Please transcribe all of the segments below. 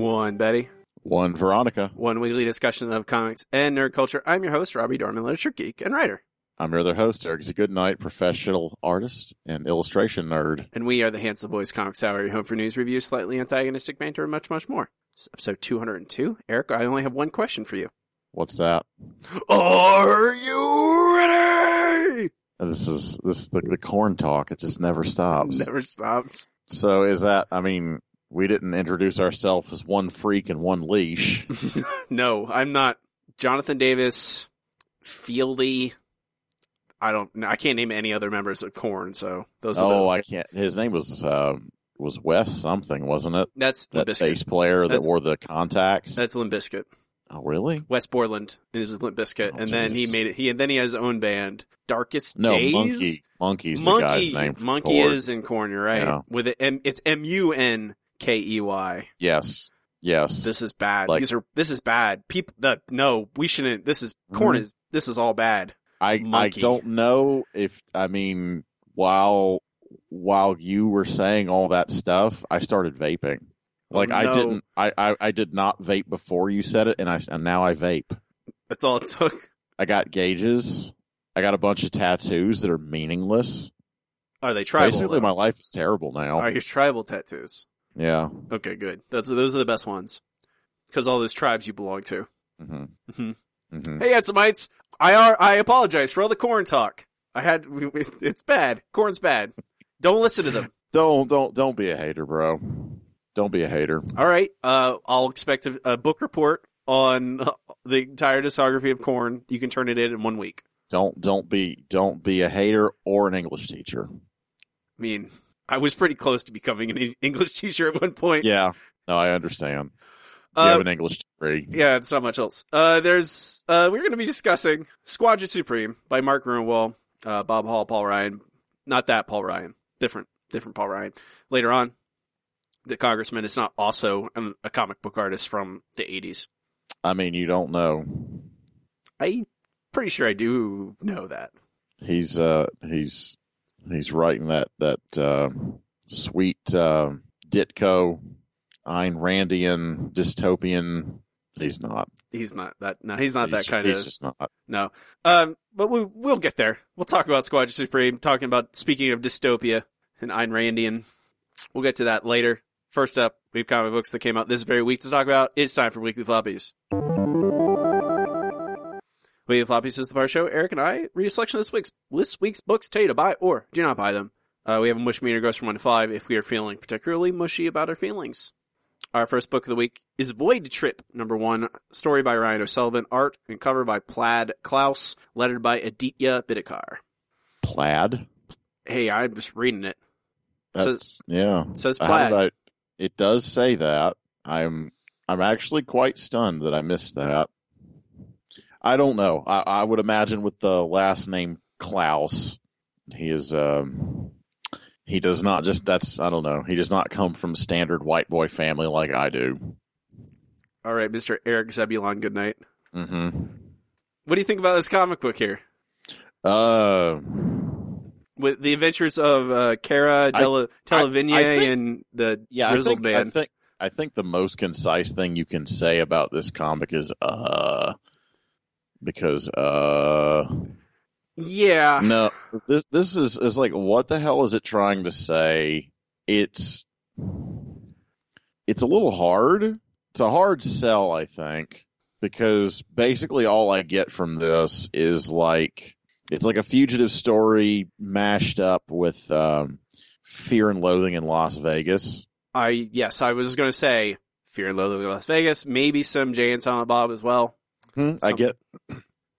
One Betty, One Veronica. one weekly discussion of comics and nerd culture. I'm your host, Robbie Dorman, literature geek and writer. I'm your other host, Eric Goodnight, professional artist and illustration nerd. And we are the Handsome Boys Comics Hour, your home for news, reviews, slightly antagonistic banter, and much, much more. It's episode 202. Eric, I only have one question for you. What's that? Are you ready? This is this is the, the Korn talk. It just never stops. Never stops. So is that? I mean, we didn't introduce ourselves as one freak and one leash. no, I'm not. Jonathan Davis, Fieldy. I don't. I can't name any other members of Korn. So those. Are oh, the, I can't. His name was uh, was Wes something, wasn't it? that's That Limp bass Bizkit. player that wore the contacts. That's Limp Bizkit. oh, really? Wes Borland is his Limp Bizkit, Oh, and then he made it. He and then he has his own band, Darkest No, Days. Monkey. Monkey's Monkey, the guy's name. for Monkey Korg. is in Korn. You're right. Yeah. With it, M, it's M U N K E Y. Yes. Yes. This is bad. Like- These are. This is bad. People. The no, we shouldn't. This is Korn. Mhm. Is this is all bad. I I don't know if I mean while while you were saying all that stuff, I started vaping. Like Oh, I didn't I, I I did not vape before you said it and I and now I vape. That's all it took. I got gauges. I got a bunch of tattoos that are meaningless. Are they tribal? Basically though? my life is terrible now. Are your tribal tattoos? Yeah. Okay, good. Those those are the best ones because all those tribes you belong to. Mm-hmm. Mhm. hmm Hey, Handsomeites, I are I apologize for all the Korn talk. I had it's bad. Korn's bad. Don't listen to them. Don't don't don't be a hater, bro. Don't be a hater. All right. Uh, I'll expect a, a book report on the entire discography of Korn. You can turn it in in one week. Don't don't be don't be a hater or an English teacher. I mean, I was pretty close to becoming an English teacher at one point. Yeah. No, I understand. You Uh, have an English degree. Yeah, it's not much else. Uh, there's, uh, we're going to be discussing Squadron Supreme by Mark Gruenwald, uh, Bob Hall, Paul Ryan. Not that Paul Ryan. Different, different Paul Ryan. Later on, the congressman is not also a comic book artist from the 80s. I mean, you don't know. I'm pretty sure I do know that. He's uh he's he's writing that that uh, sweet uh, Ditko, Ayn Randian dystopian. He's not. He's not that, no, he's not he's, that kind of. he's of, just not. no. Um, but we, we'll get there. We'll talk about Squadron Supreme, talking about, speaking of dystopia and Ayn Randian. We'll get to that later. First up, we have comic books that came out this very week to talk about. It's time for Weekly Floppies. Weekly Floppies is the part show. Eric and I read a selection of this week's, this week's books, tell you to buy or do not buy them. Uh, we have a mush meter goes from 1 to 5 if we are feeling particularly mushy about our feelings. Our first book of the week is Void Trip, number one, story by Ryan O'Sullivan, art and cover by Plaid Klaus, lettered by Aditya Bidikar. Plaid. Hey, I'm just reading it. That's yeah. It says Plaid. I- it does say that. I'm I'm actually quite stunned that I missed that. I don't know. I, I would imagine with the last name Klaus, he is um he does not just that's I don't know. He does not come from standard white boy family like I do. All right, Mr. Eric Zebulon, good night. Mm-hmm. What do you think about this comic book here? Uh With the adventures of uh, Cara I- Televigne and the yeah, I Grizzled think, I think I think the most concise thing you can say about this comic is uh because uh yeah. No, this this is is like what the hell is it trying to say? It's it's a little hard. It's a hard sell, I think, because basically all I get from this is like it's like a fugitive story mashed up with um, Fear and Loathing in Las Vegas. I yes, I was going to say Fear and Loathing in Las Vegas, maybe some Jay and Silent Bob as well. Hmm, I get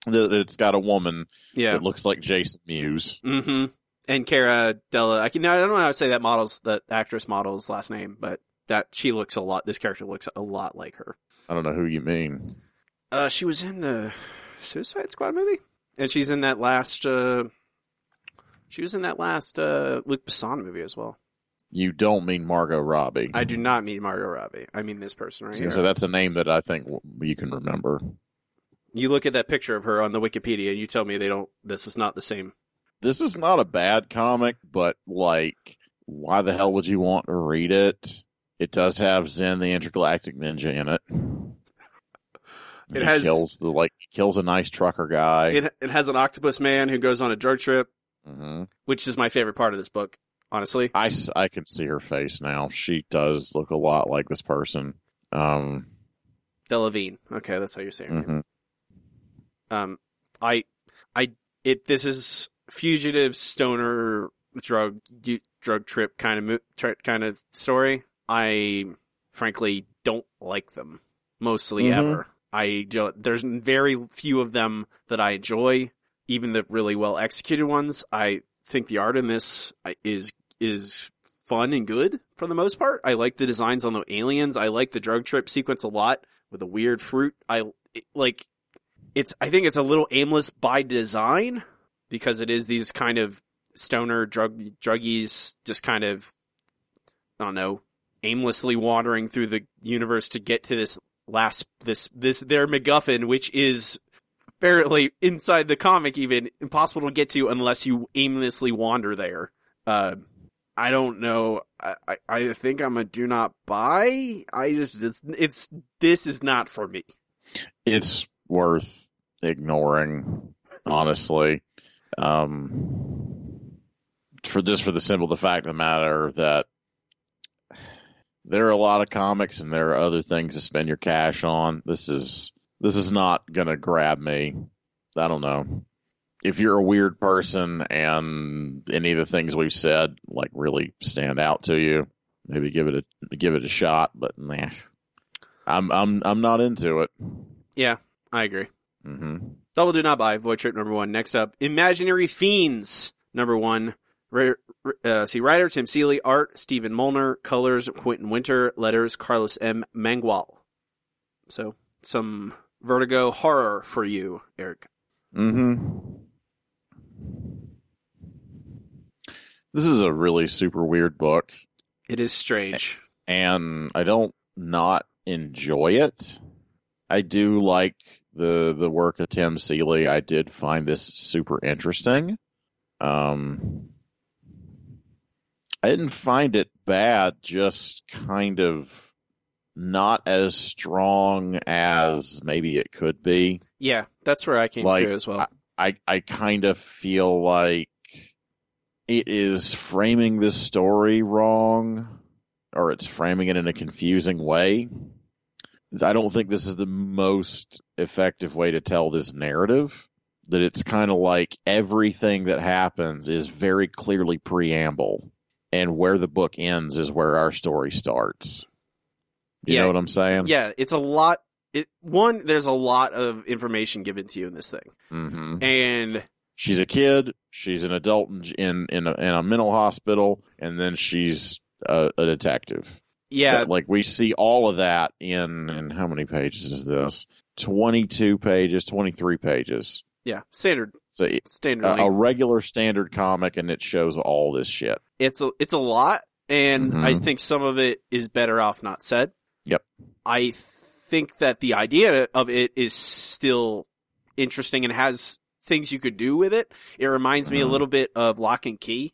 that it's got a woman Yeah. that looks like Jason Mewes. Mm-hmm. And Cara Della, I can I don't know how to say that model's that actress model's last name, but that she looks a lot. This character looks a lot like her. I don't know who you mean. Uh, she was in the Suicide Squad movie, and she's in that last. Uh, she was in that last uh, Luc Besson movie as well. You don't mean Margot Robbie. I do not mean Margot Robbie. I mean this person right so, here. so that's a name that I think you can remember. You look at that picture of her on the Wikipedia, and you tell me they don't. This is not the same. This is not a bad comic, but like, why the hell would you want to read it? It does have Zen the Intergalactic Ninja in it. It He has- kills the like kills a nice trucker guy. It it has an octopus man who goes on a drug trip, hmm which is my favorite part of this book. Honestly, I, I can see her face now. She does look a lot like this person. Um, Delavine. Okay, that's how you're saying it. Um, I, I, it. This is fugitive stoner drug drug trip kind of tri- kind of story. I frankly don't like them mostly Mhm. ever. I don't, there's very few of them that I enjoy. Even the really well executed ones, I think the art in this is is fun and good for the most part. I like the designs on the aliens. I like the drug trip sequence a lot with the weird fruit. I like it's I think it's a little aimless by design because it is these kind of stoner drug druggies just kind of I don't know aimlessly wandering through the universe to get to this last this this their MacGuffin, which is apparently inside the comic even impossible to get to unless you aimlessly wander there. Uh, I don't know. I, I, I think I'm a do not buy. I just it's it's this is not for me. it's worth ignoring, honestly. Um, for just for the simple the fact of the matter that there are a lot of comics and there are other things to spend your cash on. This is this is not gonna grab me. I don't know. If you're a weird person and any of the things we've said like really stand out to you, maybe give it a give it a shot. But nah, I'm I'm I'm not into it. Yeah, I agree. hmm Double do not buy. Void Trip number one. Next up, Imaginary Fiends number one. Uh, see, writer Tim Seeley, art Stephen Molnar, colors Quinton Winter, letters Carlos M. Mangual. So some Vertigo horror for you, Eric. Mm-hmm. This is a really super weird book, It is strange. and I don't not enjoy it. I do like the the work of Tim Seeley. I did find this super interesting. Um, I didn't find it bad, just kind of not as strong as maybe it could be. Yeah, that's where I came Like, to as well. I I kind of feel like it is framing this story wrong, or it's framing it in a confusing way. I don't think this is the most effective way to tell this narrative. That it's kind of like everything that happens is very clearly preamble, and where the book ends is where our story starts. You Yeah. know what I'm saying? yeah, it's a lot. It one, there's a lot of information given to you in this thing, hmm and she's a kid, she's an adult in in in a, in a mental hospital, and then she's a, a detective. Yeah, like we see all of that in in how many pages is this? Twenty two pages, twenty three pages. yeah, standard, So standard. a, a regular standard comic, and it shows all this shit. it's a it's a lot, and Mhm. I think some of it is better off not said. Yep. I think that the idea of it is still interesting and has things you could do with it. It reminds me a Mhm. little bit of Locke and Key.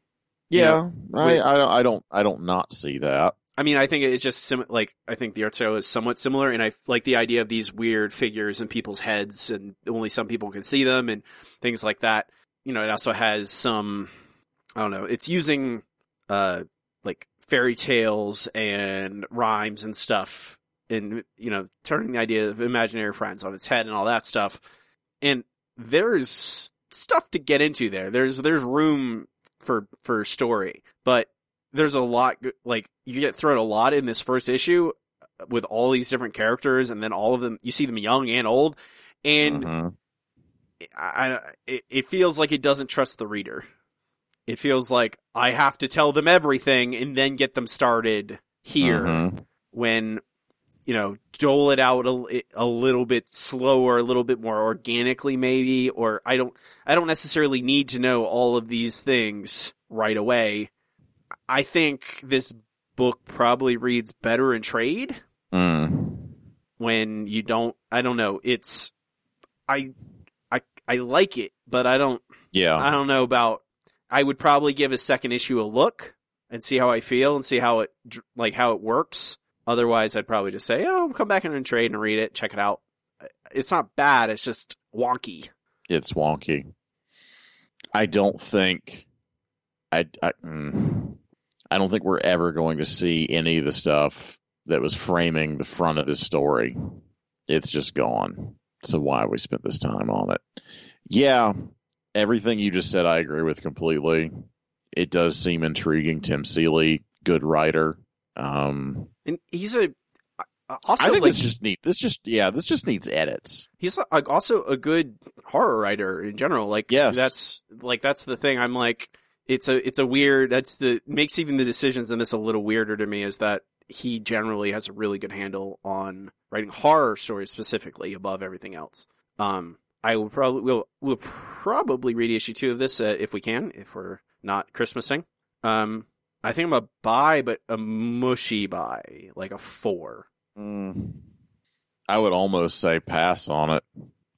You Yeah, I, with- I don't I don't I don't not see that. I mean, I think it's just sim- like I think the art style is somewhat similar, and I like the idea of these weird figures in people's heads, and only some people can see them, and things like that. You know, it also has some, I don't know, it's using uh like fairy tales and rhymes and stuff, and you know, turning the idea of imaginary friends on its head and all that stuff. And there's stuff to get into there. There's there's room for for story, but there's a lot like you get thrown a lot in this first issue with all these different characters and then all of them you see them young and old and Mhm. I, I it, it feels like it doesn't trust the reader it feels like i have to tell them everything and then get them started here Mhm. when you know dole it out a, a little bit slower a little bit more organically maybe or i don't i don't necessarily need to know all of these things right away i think this book probably reads better in trade Mm. when you don't i don't know it's i i i like it but i don't Yeah. I don't know about. I would probably give a second issue a look and see how I feel and see how it like how it works. Otherwise, I'd probably just say, "Oh, come back in and trade and read it, check it out." It's not bad. It's just wonky. it's wonky. I don't think I I, mm, I don't think we're ever going to see any of the stuff that was framing the front of this story. It's just gone. So why we spent this time on it? Yeah, everything you just said I agree with completely. It does seem intriguing. Tim Seeley, good writer. Um, And he's a also I think like this just need this just yeah this just needs edits. he's like also a good horror writer in general. Like Yes. that's like that's the thing. I'm like it's a it's a weird that's the makes even the decisions in this a little weirder to me is that he generally has a really good handle on writing horror stories specifically above everything else. Um I will probably will will probably read issue 2 of this uh, if we can if we're not Christmasing. Um I think I'm a buy but a mushy buy, like a 4. Mm, I would almost say pass on it.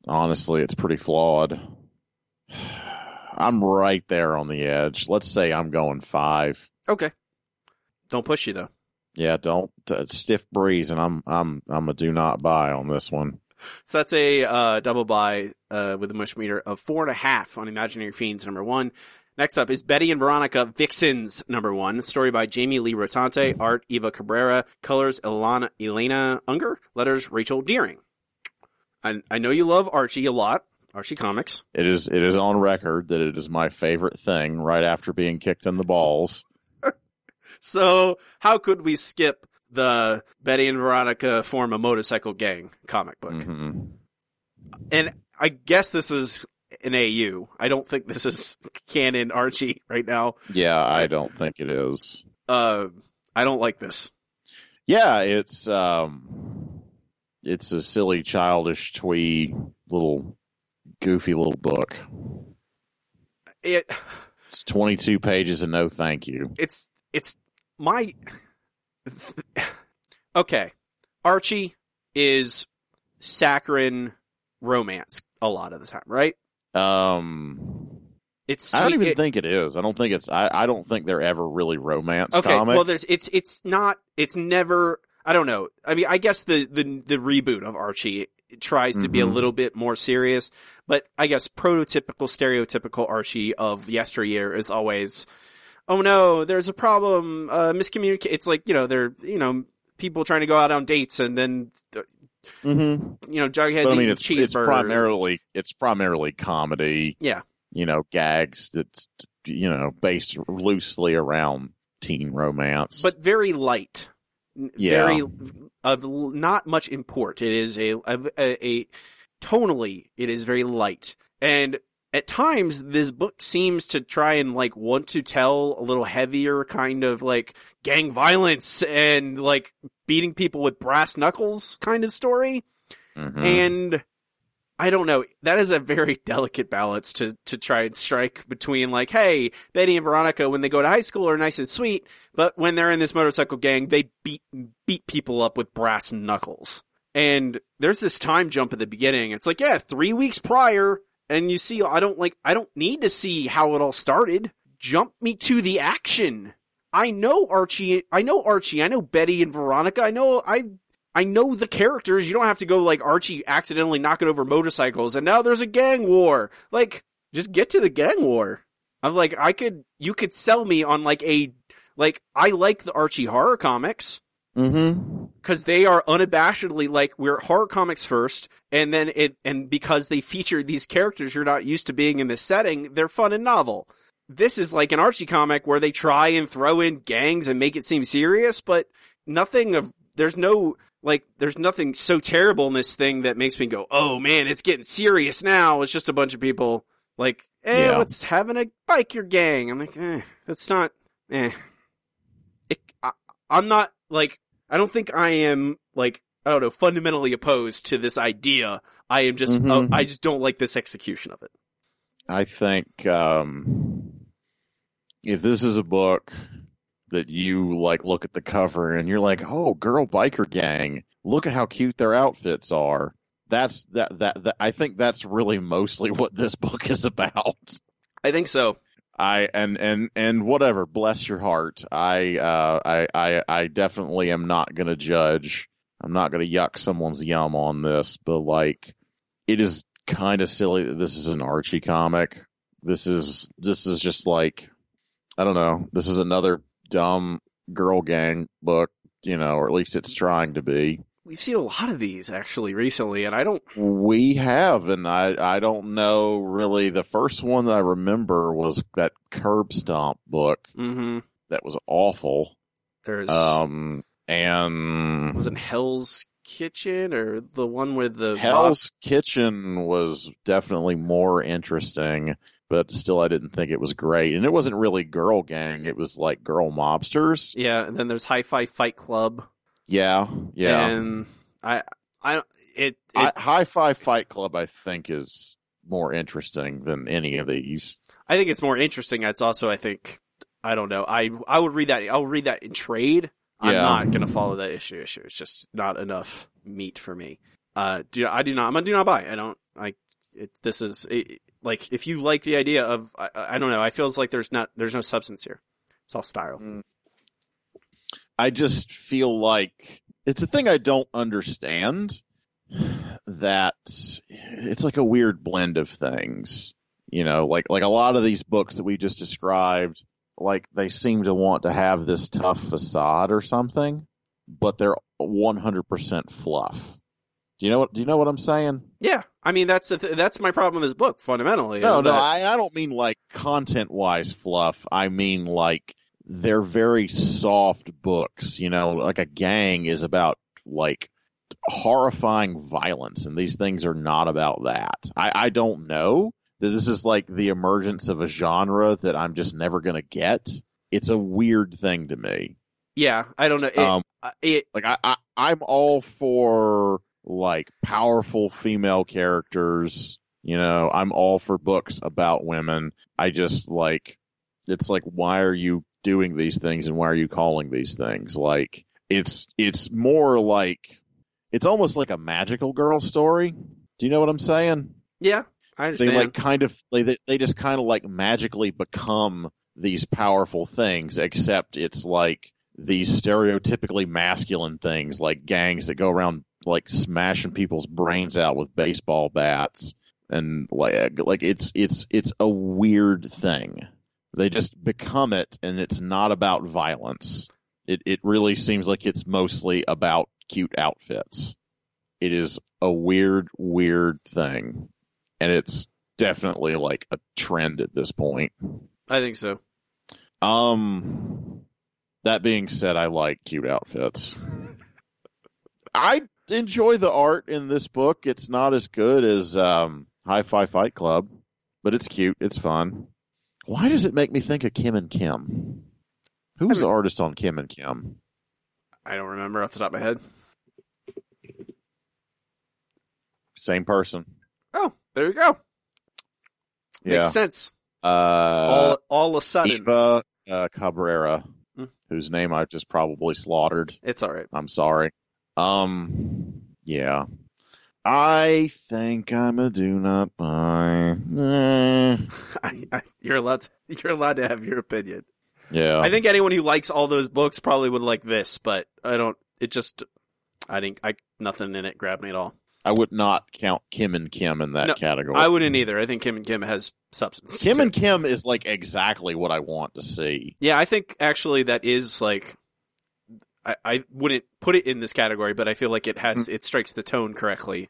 Honestly, it's pretty flawed. I'm right there on the edge. Let's say I'm going five. Okay. Don't push you though. Yeah, don't uh, stiff breeze, and I'm I'm I'm a do not buy on this one. So that's a uh, double buy uh, with a mush meter of four and a half on Imaginary Fiends number one. Next up is Betty and Veronica Vixens number one. Story by Jamie Lee Rotante, art Eva Cabrera, colors Elaina Elaina Unger, letters Rachel Deering. I I know you love Archie a lot, Archie comics. It is it is on record that it is my favorite thing. Right after being kicked in the balls. So how could we skip the Betty and Veronica form a motorcycle gang comic book? hmm and I guess this is an AU. I don't think this is canon Archie right now. Yeah, I don't think it is. Uh, I don't like this. Yeah, it's um, it's a silly, childish, twee little, goofy little book. It It's 22 pages and no thank you. it's it's my okay. Archie is saccharine romance a lot of the time, right? Um, It's I don't even it- think it is. I don't think it's. I, I don't think they're ever really romance okay. comics. Well, there's it's it's not it's never. I don't know. I mean, I guess the the the reboot of Archie tries to be a Mhm. little bit more serious, but I guess prototypical, stereotypical Archie of yesteryear is always, oh no, there's a problem, uh, miscommunicate. It's like you know they're you know people trying to go out on dates and then Mm-hmm. you know Jughead's But I mean, it's it's primarily it's primarily comedy. Yeah. You know, gags that's you know based loosely around teen romance. but very light. Yeah. Very of not much import. It is a, a, a, tonally it is very light. And at times this book seems to try and like want to tell a little heavier kind of like gang violence and like beating people with brass knuckles kind of story. Mhm. And I don't know. That is a very delicate balance to, to try and strike between like, hey, Betty and Veronica, when they go to high school are nice and sweet, but when they're in this motorcycle gang, they beat, beat people up with brass knuckles. And there's this time jump at the beginning. It's like, yeah, three weeks prior, and you see, I don't like, I don't need to see how it all started. Jump me to the action. I know Archie, I know Archie, I know Betty and Veronica, I know, I I know the characters. You don't have to go like Archie accidentally knocking over motorcycles and now there's a gang war. Like, just get to the gang war. I'm like, I could, you could sell me on like a, like, I like the Archie horror comics Mm-hmm. because they are unabashedly like, we're horror comics first and then it, and because they feature these characters you're not used to being in this setting, they're fun and novel. This is like an Archie comic where they try and throw in gangs and make it seem serious, but nothing of, there's no, like, there's nothing so terrible in this thing that makes me go, oh man, it's getting serious now. It's just a bunch of people like, eh, Yeah. let's having a biker gang. I'm like, eh, that's not, eh. It, I, I'm not like I don't think I am like I don't know fundamentally opposed to this idea. I am just Mhm. uh, I just don't like this execution of it. I think um, if this is a book that you like look at the cover and you're like, "Oh, girl biker gang, look at how cute their outfits are." That's that that, that I think that's really mostly what this book is about. I think so. I and and and whatever, bless your heart. I uh I I I definitely am not going to judge. I'm not going to yuck someone's yum on this, but like it is kind of silly that this is an Archie comic. This is this is just like I don't know. This is another dumb girl gang book, you know, or at least it's trying to be. We've seen a lot of these actually recently, and I don't. We have, and I I don't know really. The first one that I remember was that Curb Stomp book hmm that was awful. There's Um, and was it Hell's Kitchen or the one with the Hell's Kitchen was definitely more interesting, but still, I didn't think it was great. And it wasn't really girl gang; it was like girl mobsters. Yeah, and then there's Hi-Fi Fight Club. Yeah, yeah. and I, I, it, it I, Hi-Fi Fight Club, I think, is more interesting than any of these. I think it's more interesting. It's also, I think, I don't know. I I would read that. I'll read that in trade. I'm not gonna follow that issue. Issue. It's just not enough meat for me. Uh, do I do not? I'm a do not buy. I don't. I. It. This is it, like if you like the idea of. I, I don't know. I feels like there's not. There's no substance here. It's all style. Mm. I just feel like it's a thing I don't understand that it's like a weird blend of things. You know, like like a lot of these books that we just described, like they seem to want to have this tough facade or something, but they're 100% fluff. Do you know what do you know what I'm saying? Yeah. I mean, that's the th- that's my problem with this book fundamentally. No, no, that- I, I don't mean like content wise fluff. I mean like they're very soft books. You know, like a gang is about like horrifying violence, and these things are not about that. I, I don't know that this is like the emergence of a genre that I'm just never gonna get. It's a weird thing to me. yeah. I don't know. It, um, it like I, I I'm all for like powerful female characters. You know, I'm all for books about women. I just like it's like why are you doing these things and why are you calling these things? Like it's it's more like it's almost like a magical girl story. Do you know what I'm saying? yeah. I They understand. like kind of they they- they just kind of like magically become these powerful things except it's like these stereotypically masculine things like gangs that go around like smashing people's brains out with baseball bats and like like it's it's it's a weird thing. They just become it and it's not about violence. It it really seems like it's mostly about cute outfits. It is a weird weird thing and it's definitely like a trend at this point. I think so. Um, that being said, I like cute outfits. I enjoy the art in this book. It's not as good as um, Hi Fi Fight Club, but it's cute. It's fun. Why does it make me think of Kim and Kim? Who's I the artist on Kim and Kim? I don't remember off the top of my head. Same person. Oh, there you go. Yeah. Makes sense. Uh, all all of a sudden, Eva uh, Cabrera, Hmm. whose name I've just probably slaughtered. it's all right. I'm sorry. Um, yeah. I think I'm a do not buy. Eh, I, I, you're allowed. To, you're allowed to have your opinion. yeah. I think anyone who likes all those books probably would like this, but I don't. It just, I think I nothing in it grabbed me at all. I would not count Kim and Kim in that No, category. I wouldn't either. I think Kim and Kim has substance. Kim and. Kim is like exactly what I want to see. yeah, I think actually that is like. I, I wouldn't put it in this category, but I feel like it has Hmm. it strikes the tone correctly.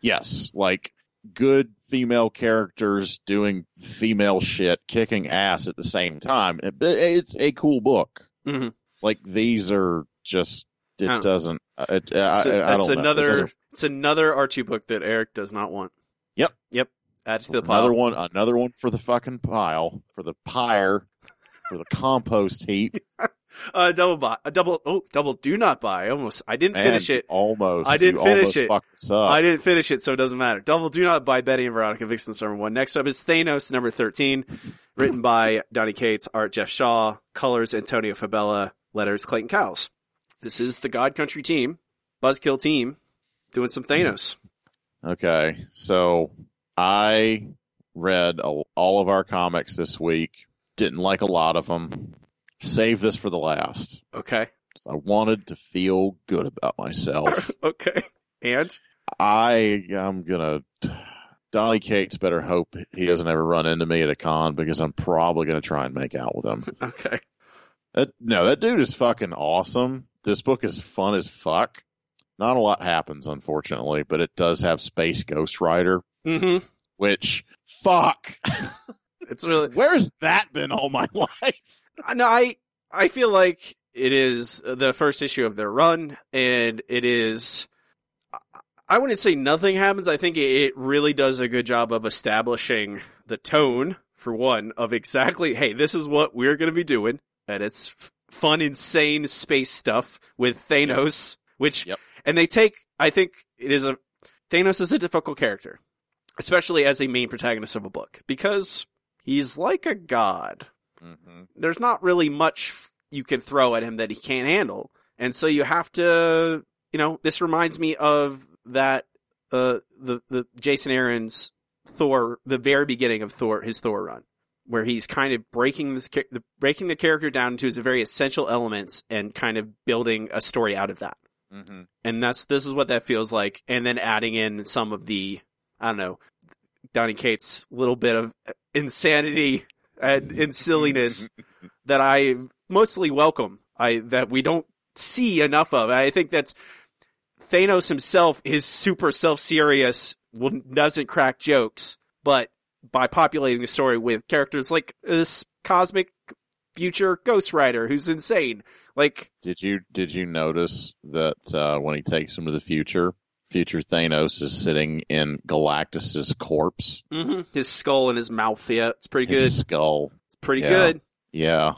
Yes, like good female characters doing female shit, kicking ass at the same time. It- it's a cool book. hmm Like these are just. I It don't- doesn't. It, I, So I, I that's don't know. It another. doesn't- It's another Archie book that Eric does not want. Yep. Yep. Add to the pile. Another one, another one for the fucking pile, for the pyre, for the compost heap. Uh, double buy, a double, oh, double do not buy. Almost, I didn't finish it. Almost. I didn't finish it. fucked us up. I didn't finish it, so it doesn't matter. Double Do Not buy. Betty and Veronica Vixen's number one. Next up is Thanos, number 13, written by Donny Cates, art Geoff Shaw, colors Antonio Fabela, letters Clayton Cowles. This is the God Country team, Buzzkill team, doing some Thanos. Okay, so I read all of our comics this week. Didn't like a lot of them. Save this for the last. Okay. So I wanted to feel good about myself. Okay. And? I I'm gonna. Donny Cates better hope he doesn't ever run into me at a con because I'm probably gonna try and make out with him. Okay. That, no, that dude is fucking awesome. This book is fun as fuck. Not a lot happens, unfortunately, but it does have Space Ghost Rider, Mm-hmm. which fuck. It's really, Where's that been all my life? Uh, no, I, I feel like it is the first issue of their run, and it is, I wouldn't say nothing happens. I think it really does a good job of establishing the tone, for one, of exactly, hey, this is what we're going to be doing. And it's f- fun, insane space stuff with Thanos, which, Yep. and they take, I think it is a, Thanos is a difficult character, especially as a main protagonist of a book, because he's like a god Mm-hmm. there's not really much you can throw at him that he can't handle. And so you have to, you know, this reminds me of that, uh, the, the Jason Aaron's Thor, the very beginning of Thor, his Thor run, where he's kind of breaking this, the, breaking the character down into his very essential elements and kind of building a story out of that. Mm-hmm. And that's, this is what that feels like. And then adding in some of the, I don't know, Donny Cates' little bit of insanity and, and silliness that I mostly welcome. I, that we don't see enough of. I think that's Thanos himself is super self-serious, doesn't crack jokes, but by populating the story with characters like this cosmic future Ghost Rider who's insane. Like, Did you did you notice that uh, when he takes him to the future, future Thanos is sitting in Galactus's corpse, mhm, his skull and his mouth, yeah, it's pretty his good. skull. It's pretty Yeah. good. Yeah,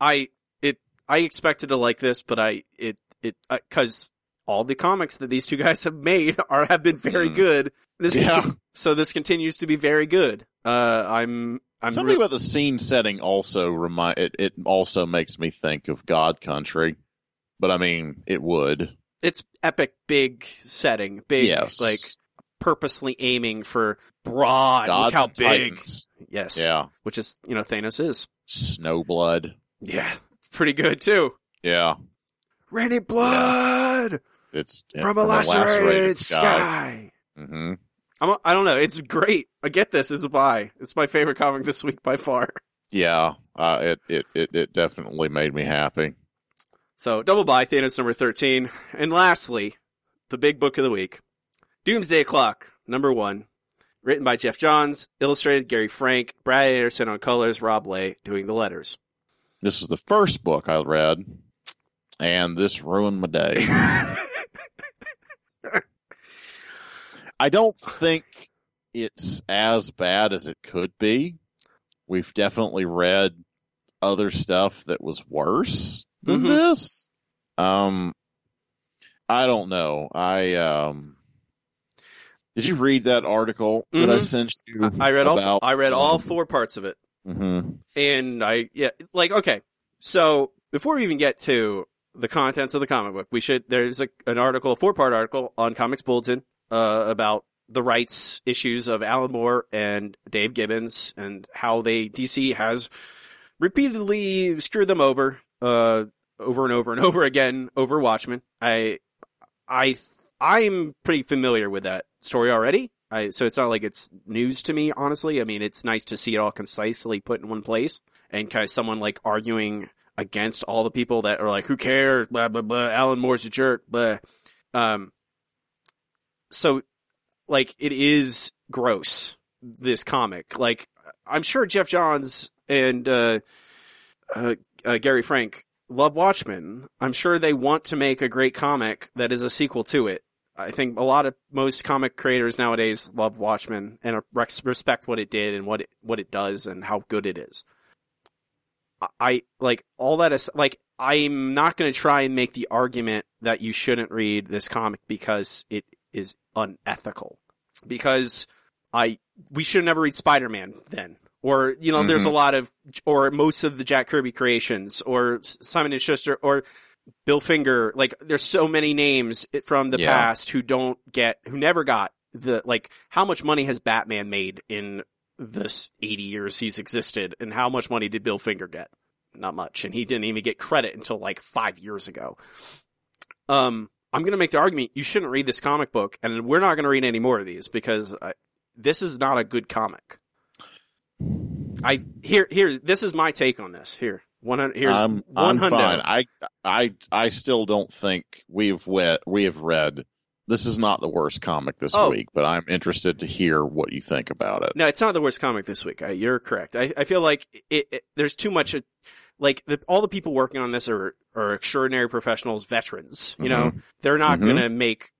I it I expected to like this, but I it it because all the comics that these two guys have made are have been very Mm. good. This Yeah. conti- so this continues to be very good. Uh, I'm I'm something re- about the scene setting also remind it. It also makes me think of God Country, but I mean, it would. It's epic, big setting, big Yes, like purposely aiming for broad. Gods look how big, Titans. yes, Yeah, which is you know Thanos is. Snowblood. Yeah, pretty good too. Yeah, Ready blood it's yeah, from a lacerated sky. sky. hmm I'm, I don't know. It's great. I get this. It's a buy. It's my favorite comic this week by far. Yeah, uh, it, it it it definitely made me happy. So double buy Thanos number 13. And lastly, the big book of the week. Doomsday Clock, number one. Written by Geoff Johns, illustrated Gary Frank, Brad Anderson on colors, Rob Leigh doing the letters. This is the first book I read, and this ruined my day. I don't think it's as bad as it could be. We've definitely read other stuff that was worse than Mhm. this. Um, I don't know. I um, did you read that article that I Mhm. sent you? I read all, about, I read all um, four parts of it. hmm And I, yeah, like, okay. So before we even get to the contents of the comic book, we should, there's a, an article, a four part article on Comics Bulletin, uh, about the rights issues of Alan Moore and Dave Gibbons and how they, DC has repeatedly screwed them over, uh, over and over and over again over Watchmen. I, I, I'm pretty familiar with that story already. I, so it's not like it's news to me, honestly. I mean, it's nice to see it all concisely put in one place and kind of someone like arguing against all the people that are like, who cares? Blah, blah, blah. Alan Moore's a jerk. Blah. Um, so like it is gross, this comic. Like I'm sure Geoff Johns and, uh, uh, uh, Gary Frank love Watchmen. I'm sure they want to make a great comic that is a sequel to it. I think a lot of most comic creators nowadays love Watchmen and respect what it did and what it what it does and how good it is. I like all that is like I'm not going to try and make the argument that you shouldn't read this comic because it is unethical. Because I we should never read Spider-Man then. Or, you know, there's a lot of, or most of the Jack Kirby creations, or Simon and Schuster, or Bill Finger. Like, there's so many names from the Yeah. past who don't get, who never got the, like, how much money has Batman made in this 80 years he's existed, and how much money did Bill Finger get? Not much, and he didn't even get credit until like five years ago. Um, I'm gonna make the argument you shouldn't read this comic book, and we're not gonna read any more of these because uh, this is not a good comic. I here here this is my take on this. Here one hundred here's I'm, I'm fine. I, I, I still don't think we've we we have read. This is not the worst comic this Oh. week, but I'm interested to hear what you think about it. No, it's not the worst comic this week. I, you're correct. I, I feel like it, it, there's too much. Like the, all the people working on this are are extraordinary professionals, veterans. You know, they're not Mhm. going to make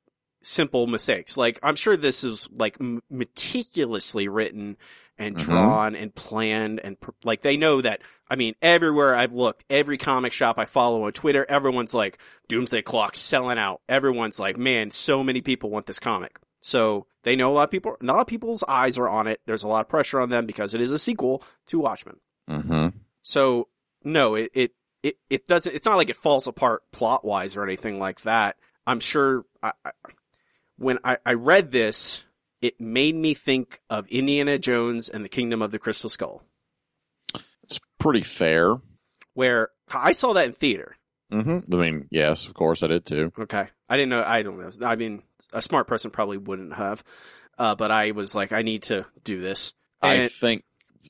simple mistakes. Like I'm sure this is like m- meticulously written and Mhm. drawn and planned and pr- like they know that. I mean, everywhere I've looked, every comic shop I follow on Twitter, everyone's like Doomsday Clock selling out. Everyone's like, man, so many people want this comic. So they know a lot of people, a lot of people's eyes are on it. There's a lot of pressure on them because it is a sequel to Watchmen. hmm So no, it, it, it, it doesn't, it's not like it falls apart plot wise or anything like that. I'm sure I, I, when I, I read this, it made me think of Indiana Jones and the Kingdom of the Crystal Skull, It's pretty fair. where I saw that in theater. hmm I mean, yes, of course, I did too. Okay. I didn't know, I don't know. I mean, a smart person probably wouldn't have. Uh, but I was like, I need to do this. I think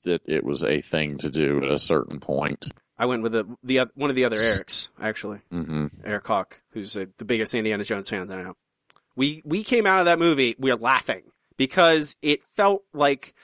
that it was a thing to do at a certain point. I went with the, the, one of the other Erics, actually. hmm Eric Hawk, who's uh the biggest Indiana Jones fan that I know. We we came out of that movie, we are laughing because it felt like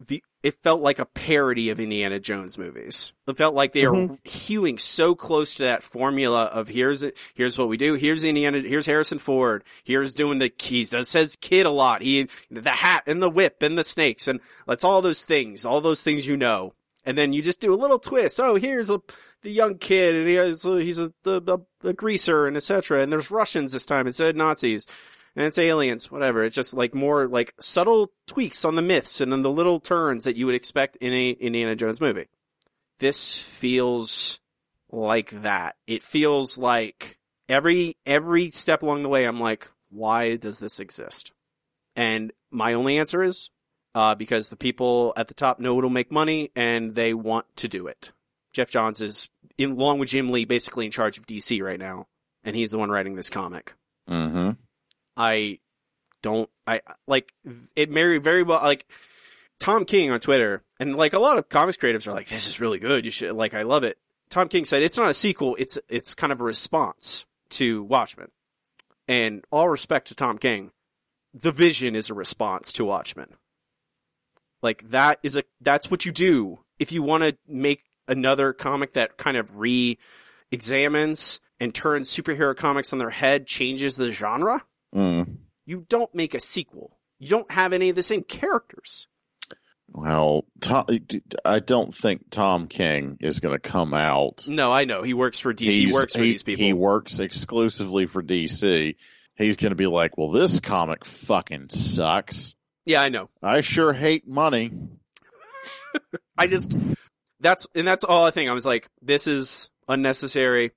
the it felt like a parody of Indiana Jones movies. It felt like they were mm-hmm. hewing so close to that formula of here's it, here's what we do, here's Indiana, here's Harrison Ford, here's doing the keys. That says kid a lot. He the hat and the whip and the snakes and that's all those things, all those things you know. And then you just do a little twist. Oh, here's a the young kid, and he has, he's a, the, a, a greaser, and etc. And there's Russians this time instead of Nazis, and it's aliens, whatever. It's just like more like subtle tweaks on the myths and then the little turns that you would expect in a Indiana Jones movie. This feels like that. It feels like every every step along the way, I'm like, why does this exist? And my only answer is uh, because the people at the top know it'll make money and they want to do it. Geoff Johns is, in, along with Jim Lee, basically in charge of DC right now, and he's the one writing this comic. hmm I don't, I, like, it very, very well, like, Tom King on Twitter, and like a lot of comics creatives are like, this is really good, you should, like, I love it. Tom King said, it's not a sequel, it's, it's kind of a response to Watchmen. And all respect to Tom King, the vision is a response to Watchmen. Like that is a that's what you do if you want to make another comic that kind of re-examines and turns superhero comics on their head, changes the genre. Mm. You don't make a sequel. You don't have any of the same characters. Well, Tom, I don't think Tom King is going to come out. No, I know he works for DC. He works for he- these people. He works exclusively for DC. He's going to be like, well, this comic fucking sucks. yeah, I know. I sure hate money. I just that's and that's all I think. I was like, this is unnecessary.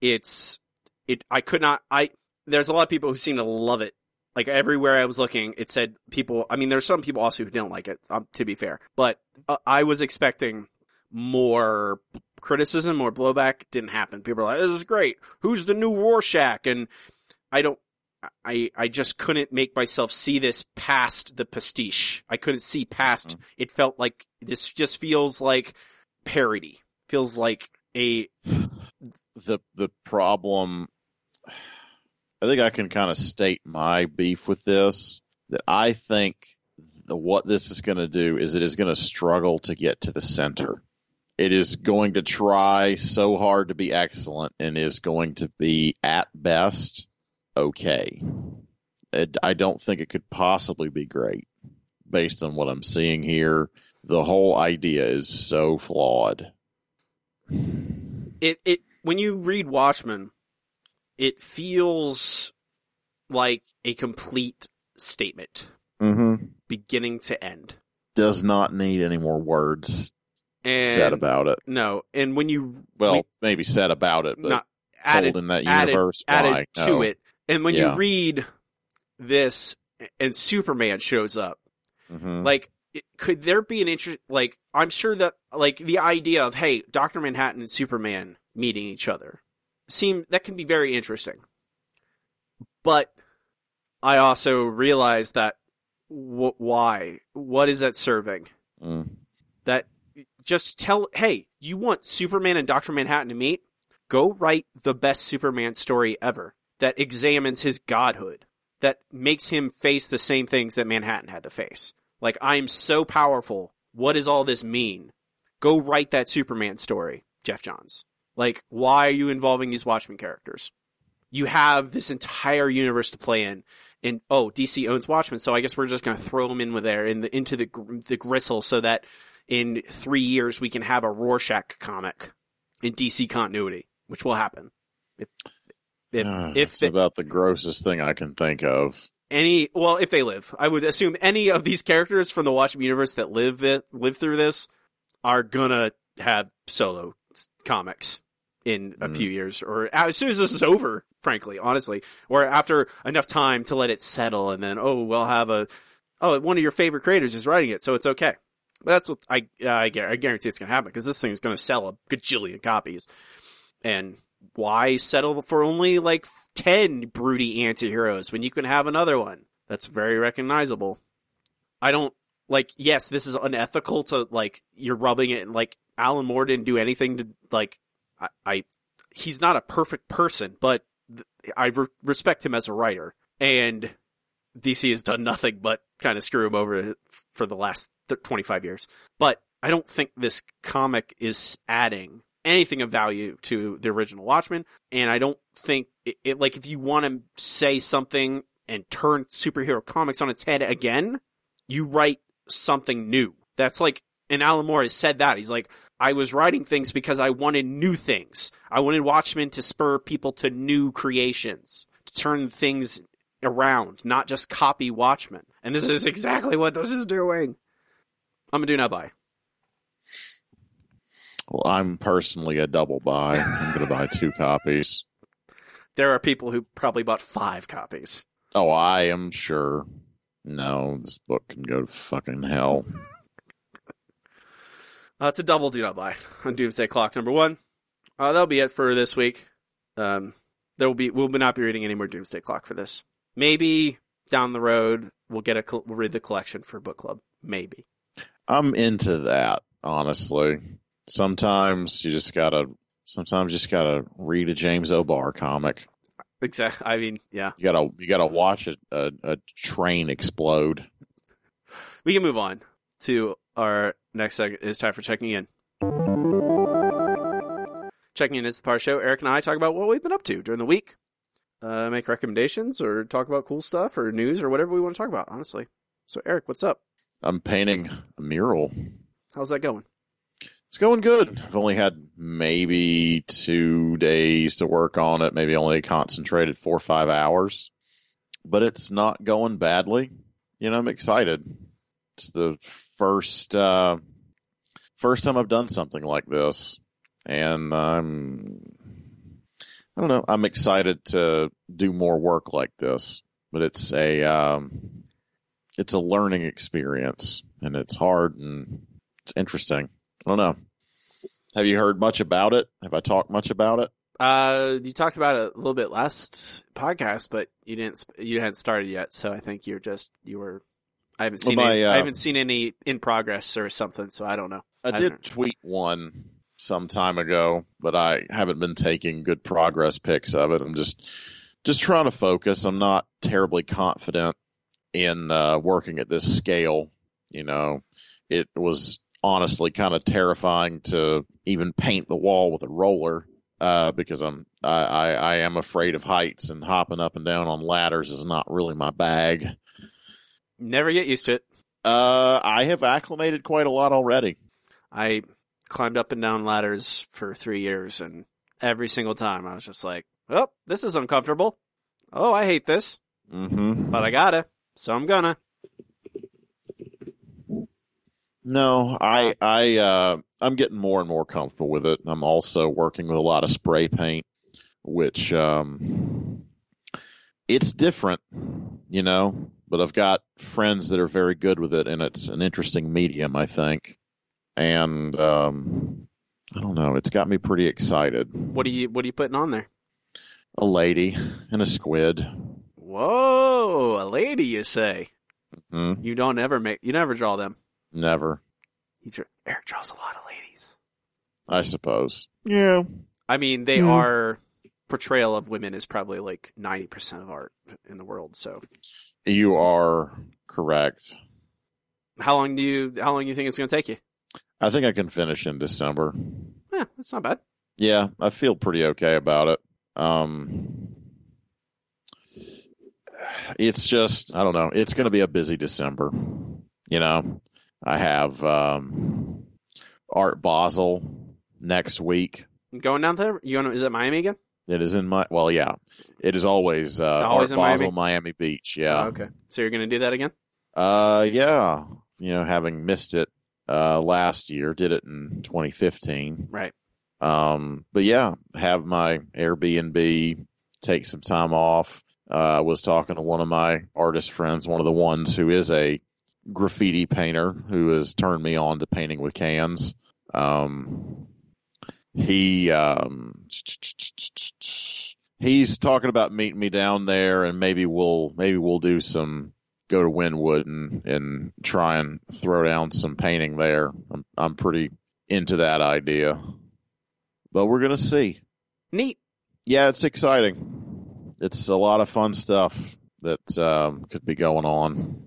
It's it. I could not. I there's a lot of people who seem to love it. Like everywhere I was looking, it said people. I mean, there's some people also who didn't like it. Um, to be fair, but uh, I was expecting more criticism, more blowback. Didn't happen. People are like, "This is great. Who's the new Rorschach?" And I don't. I I just couldn't make myself see this past the pastiche. I couldn't see past. It felt like this just feels like parody. Feels like a the the problem I think I can kind of state my beef with this that I think the, what this is going to do is it is going to struggle to get to the center. It is going to try so hard to be excellent and is going to be at best okay. It, I don't think it could possibly be great based on what I'm seeing here. The whole idea is so flawed. it it when you read Watchmen, it feels like a complete statement, Mm-hmm. beginning to end. Does not need any more words And said about it. no, and when you Well, we- maybe said about it, but not added in that added- universe. added why? to No. it, and when Yeah. you read this and Superman shows up, Mhm. like could there be an interest like i'm sure that like the idea of hey dr manhattan and superman meeting each other seem that can be very interesting. But i also realize that wh- why? What is that serving? Mm. that just tell hey you want superman and dr manhattan to meet? Go write the best superman story ever that examines his godhood that makes him face the same things that manhattan had to face. Like i'm so powerful. What does all this mean? Go write that superman story Geoff Johns like why are you involving these watchmen characters you have this entire universe to play in and oh dc owns watchmen so i guess we're just going to throw them in with there in the into the the gristle so that in three years we can have a Rorschach comic in DC continuity, which will happen. If if Ah, if it's about the grossest thing I can think of. any well, if they live, I would assume any of these characters from the Watchmen universe that live live through this are gonna have solo comics in a Mm. few years, or as soon as this is over. Frankly, honestly, or after enough time to let it settle, and then oh, we'll have a oh, one of your favorite creators is writing it, so it's okay. But that's what I I, I guarantee it's gonna happen because this thing is gonna sell a gajillion copies, and why settle for only like 10 broody anti-heroes when you can have another one that's very recognizable? I don't, like, yes, this is unethical to, like, you're rubbing it, and, like, Alan Moore didn't do anything to, like, I, I he's not a perfect person, but I re- respect him as a writer, and DC has done nothing but kind of screw him over for the last th- 25 years. But I don't think this comic is adding anything of value to the original Watchmen, and I don't think it, it like if you want to say something and turn superhero comics on its head again, you write something new. That's like, and Alan Moore has said that he's like, I was writing things because I wanted new things. I wanted Watchmen to spur people to new creations, to turn things around, not just copy Watchmen. And this is exactly what this is doing. I'm gonna do not buy. Well, I'm personally a double buy. I'm going to buy two copies. There are people who probably bought five copies. Oh, I am sure. No, this book can go to fucking hell. Uh, it's a double do not buy on Doomsday Clock number one. Uh, that'll be it for this week. Um, there will be we'll not be reading any more Doomsday Clock for this. Maybe down the road we'll get a we'll read the collection for book club. Maybe. I'm into that, honestly. Sometimes you just gotta, sometimes you just gotta read a James O'Barr comic. Exactly. I mean, yeah. You gotta, you gotta watch a, a, a train explode. We can move on to our next segment. is time for checking in. Checking in is the part show. Eric and I talk about what we've been up to during the week. Uh, make recommendations or talk about cool stuff or news or whatever we want to talk about, honestly. So, Eric, what's up? I'm painting a mural. How's that going? It's going good. I've only had maybe two days to work on it, maybe only concentrated four or five hours, but it's not going badly. You know, I'm excited. It's the first, uh, first time I've done something like this and I'm, I don't know, I'm excited to do more work like this, but it's a, um, it's a learning experience and it's hard and it's interesting. I don't know. Have you heard much about it? Have I talked much about it? Uh, you talked about it a little bit last podcast, but you didn't. You hadn't started yet, so I think you're just you were. I haven't seen. my, any, uh, I haven't seen any in progress or something, so I don't know. I I did tweet one some time ago, but I haven't been taking good progress pics of it. I'm just just trying to focus. I'm not terribly confident in uh, working at this scale. You know, it was honestly kind of terrifying to even paint the wall with a roller uh, because I'm I, I, I am afraid of heights and hopping up and down on ladders is not really my bag. Never get used to it. Uh, I have acclimated quite a lot already. I climbed up and down ladders for three years, and every single time. I was just like, oh, this is uncomfortable. Oh, I hate this, Mm-hmm. but I gotta, so I'm gonna. No, I I uh I'm getting more and more comfortable with it. I'm also working with a lot of spray paint, which um it's different, you know, but I've got friends that are very good with it and it's an interesting medium, I think. And um I don't know, it's got me pretty excited. What are you What are you putting on there? A lady and a squid. Whoa, a lady, you say? Hmm, You don't ever make. You never draw them. never, He Eric draws a lot of ladies. I suppose. Yeah. I mean, they Yeah. are portrayal of women is probably like ninety percent of art in the world. So, You are correct. how long do you How long do you think it's going to take you? I think I can finish in December. Yeah, that's not bad. Yeah, I feel pretty okay about it. Um, it's just, I don't know. It's going to be a busy December. You know, I have um, Art Basel next week. Going down there, you going? to Is it Miami again? It is in my, well, yeah, it is always, uh, Always Art in Basel, Miami? Miami Beach. Yeah. Oh, okay. So you're going to do that again? Uh, yeah. You know, having missed it uh, last year, did it in 2015. Right. Um, but yeah, have my Airbnb, take some time off. Uh, I was talking to one of my artist friends, one of the ones who is a graffiti painter who has turned me on to painting with cans. Um, he, um, he's talking about meeting me down there and maybe we'll, maybe we'll do some, go to Wynwood and, and try and throw down some painting there. I'm, I'm pretty into that idea but we're gonna see. Neat. Yeah, it's exciting. It's a lot of fun stuff that um, could be going on.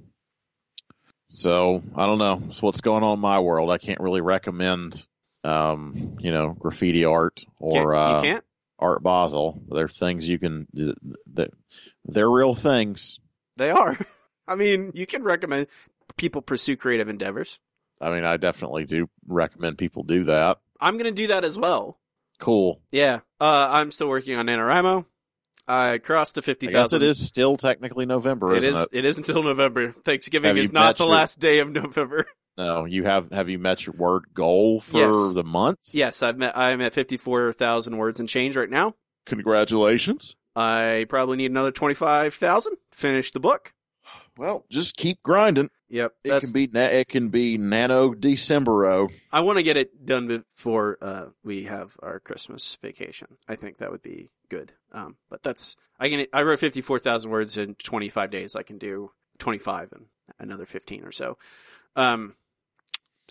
So I don't know. So what's going on in my world? I can't really recommend, um, you know, graffiti art or uh. Art Basel. They're things you can. That they're real things. They are. I mean, you can recommend people pursue creative endeavors. I mean, I definitely do recommend people do that. I'm going to do that as well. Cool. Yeah. Uh, I'm still working on NaNoWriMo. I crossed to I 50,000. guess it is still technically November, It isn't is. it? It is until November. Thanksgiving Have is not the your- last day of November. No, you have. Have you met your word goal for Yes. the month? yes, I've met. I'm at 54,000 words and change right now. Congratulations. I probably need another 25,000 to finish the book. Well, just keep grinding. Yep. It can be. na- It can be nano Decembero. I want to get it done before uh, we have our Christmas vacation. I think that would be good. Um, but that's I can. I wrote fifty four thousand words in twenty five days. I can do twenty five and another fifteen or so. Um,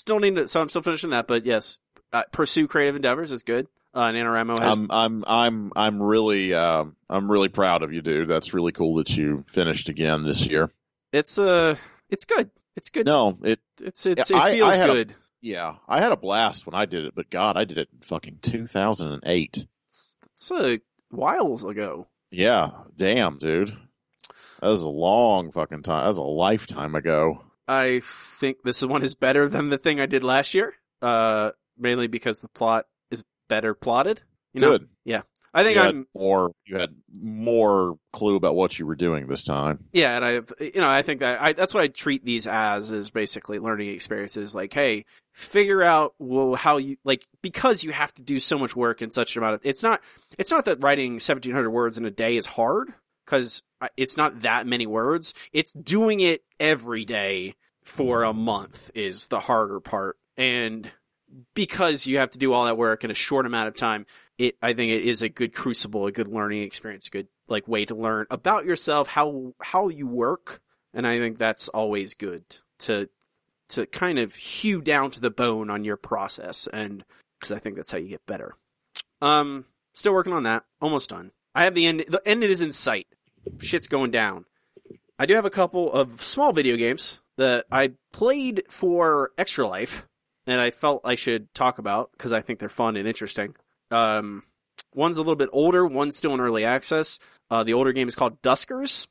still need to. So I'm still finishing that. But yes, uh, pursue creative endeavors is good. Uh, NaNoWriMo has I'm. I'm. I'm. I'm really. Um, I'm really proud of you, dude. That's really cool that you finished again this year. it's uh it's good. It's good. No, it. it's it's it I- feels I had a- good. Yeah, I had a blast when I did it, but God, I did it in fucking 2008. It's, it's a while ago. Yeah, damn, dude. That was a long fucking time. That was a lifetime ago. I think this one is better than the thing I did last year. Uh, mainly because the plot is better plotted. You know, Good. Yeah. I think you I'm, more. You had more clue about what you were doing this time. yeah, and I've, you know, I think that I, that's what I treat these as is basically learning experiences. Like, hey, figure out well, how you, like, because you have to do so much work in such an amount of, it's not, it's not that writing 1700 words in a day is hard, cause it's not that many words. It's doing it every day for a month is the harder part. And because you have to do all that work in a short amount of time, it I think it is a good crucible, a good learning experience, a good like way to learn about yourself, how how you work, and I think that's always good to to kind of hew down to the bone on your process, and because I think that's how you get better. Um, still working on that, almost done. I have the end. The end is in sight. Shit's going down. I do have a couple of small video games that I played for Extra Life and I felt I should talk about because I think they're fun and interesting. Um, one's a little bit older, one's still in early access. Uh, the older game is called Duskers.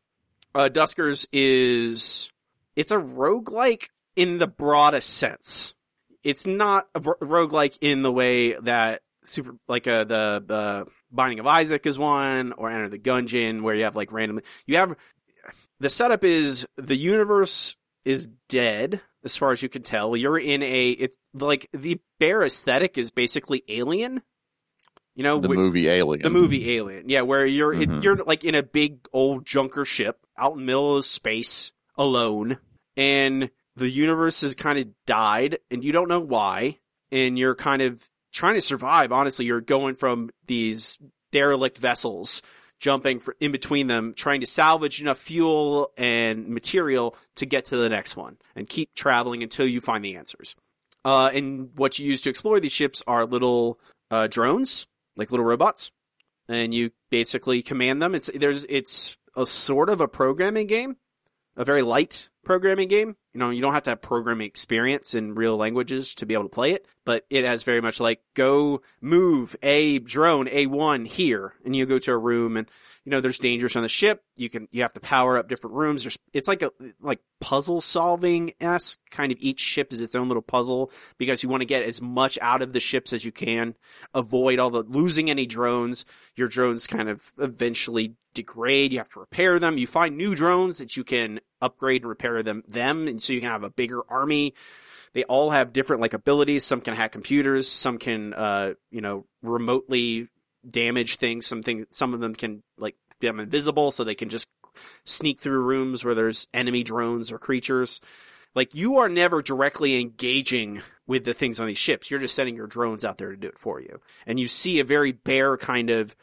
Uh, Duskers is, it's a roguelike in the broadest sense. It's not a roguelike in the way that super like uh, the Binding of Isaac is one, or Enter the Gungeon, where you have like randomly you have the setup is the universe is dead as far as you can tell. You're in a it's like the bare aesthetic is basically Alien. You know, The wh- movie Alien. the movie Alien. Yeah, where you're it, Mhm. you're like in a big old junker ship out in the middle of space alone, and the universe has kind of died, and you don't know why, and you're kind of trying to survive. Honestly, you're going from these derelict vessels. Jumping in between them, trying to salvage enough fuel and material to get to the next one, and keep traveling until you find the answers. Uh, and what you use to explore these ships are little uh, drones, like little robots, and you basically command them. It's there's it's a sort of a programming game, a very light programming game. You know, you don't have to have programming experience in real languages to be able to play it, but it has very much like go move a drone A1 here, and you go to a room and you know there's dangers on the ship. You can you have to power up different rooms. There's it's like a like puzzle solving esque kind of each ship is its own little puzzle because you want to get as much out of the ships as you can avoid all the losing any drones. Your drones kind of eventually degrade. You have to repair them. You find new drones that you can upgrade and repair them, them. And so you can have a bigger army. They all have different like abilities. Some can hack computers. Some can, uh, you know, remotely damage things. Some thing, some of them can like become invisible so they can just sneak through rooms where there's enemy drones or creatures. Like you are never directly engaging with the things on these ships. You're just sending your drones out there to do it for you. And you see a very bare kind of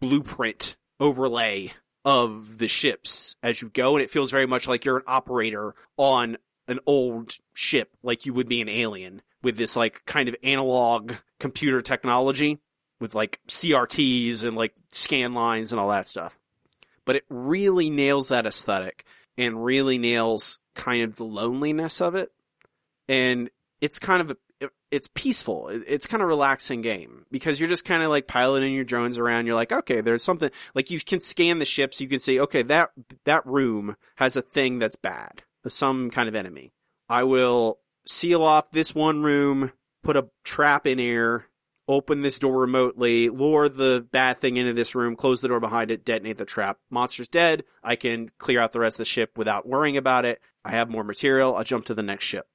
blueprint overlay of the ships as you go. And it feels very much like you're an operator on an old ship, like you would be an alien with this like kind of analog computer technology with like CRTs and like scan lines and all that stuff. But it really nails that aesthetic and really nails kind of the loneliness of it. And it's kind of a, it's peaceful. It's kind of relaxing game because you're just kind of like piloting your drones around. You're like, okay, there's something like you can scan the ships. You can say, okay, that, that room has a thing that's bad, some kind of enemy. I will seal off this one room, put a trap in here, open this door remotely, lure the bad thing into this room, close the door behind it, detonate the trap. Monster's dead. I can clear out the rest of the ship without worrying about it. I have more material. I'll jump to the next ship.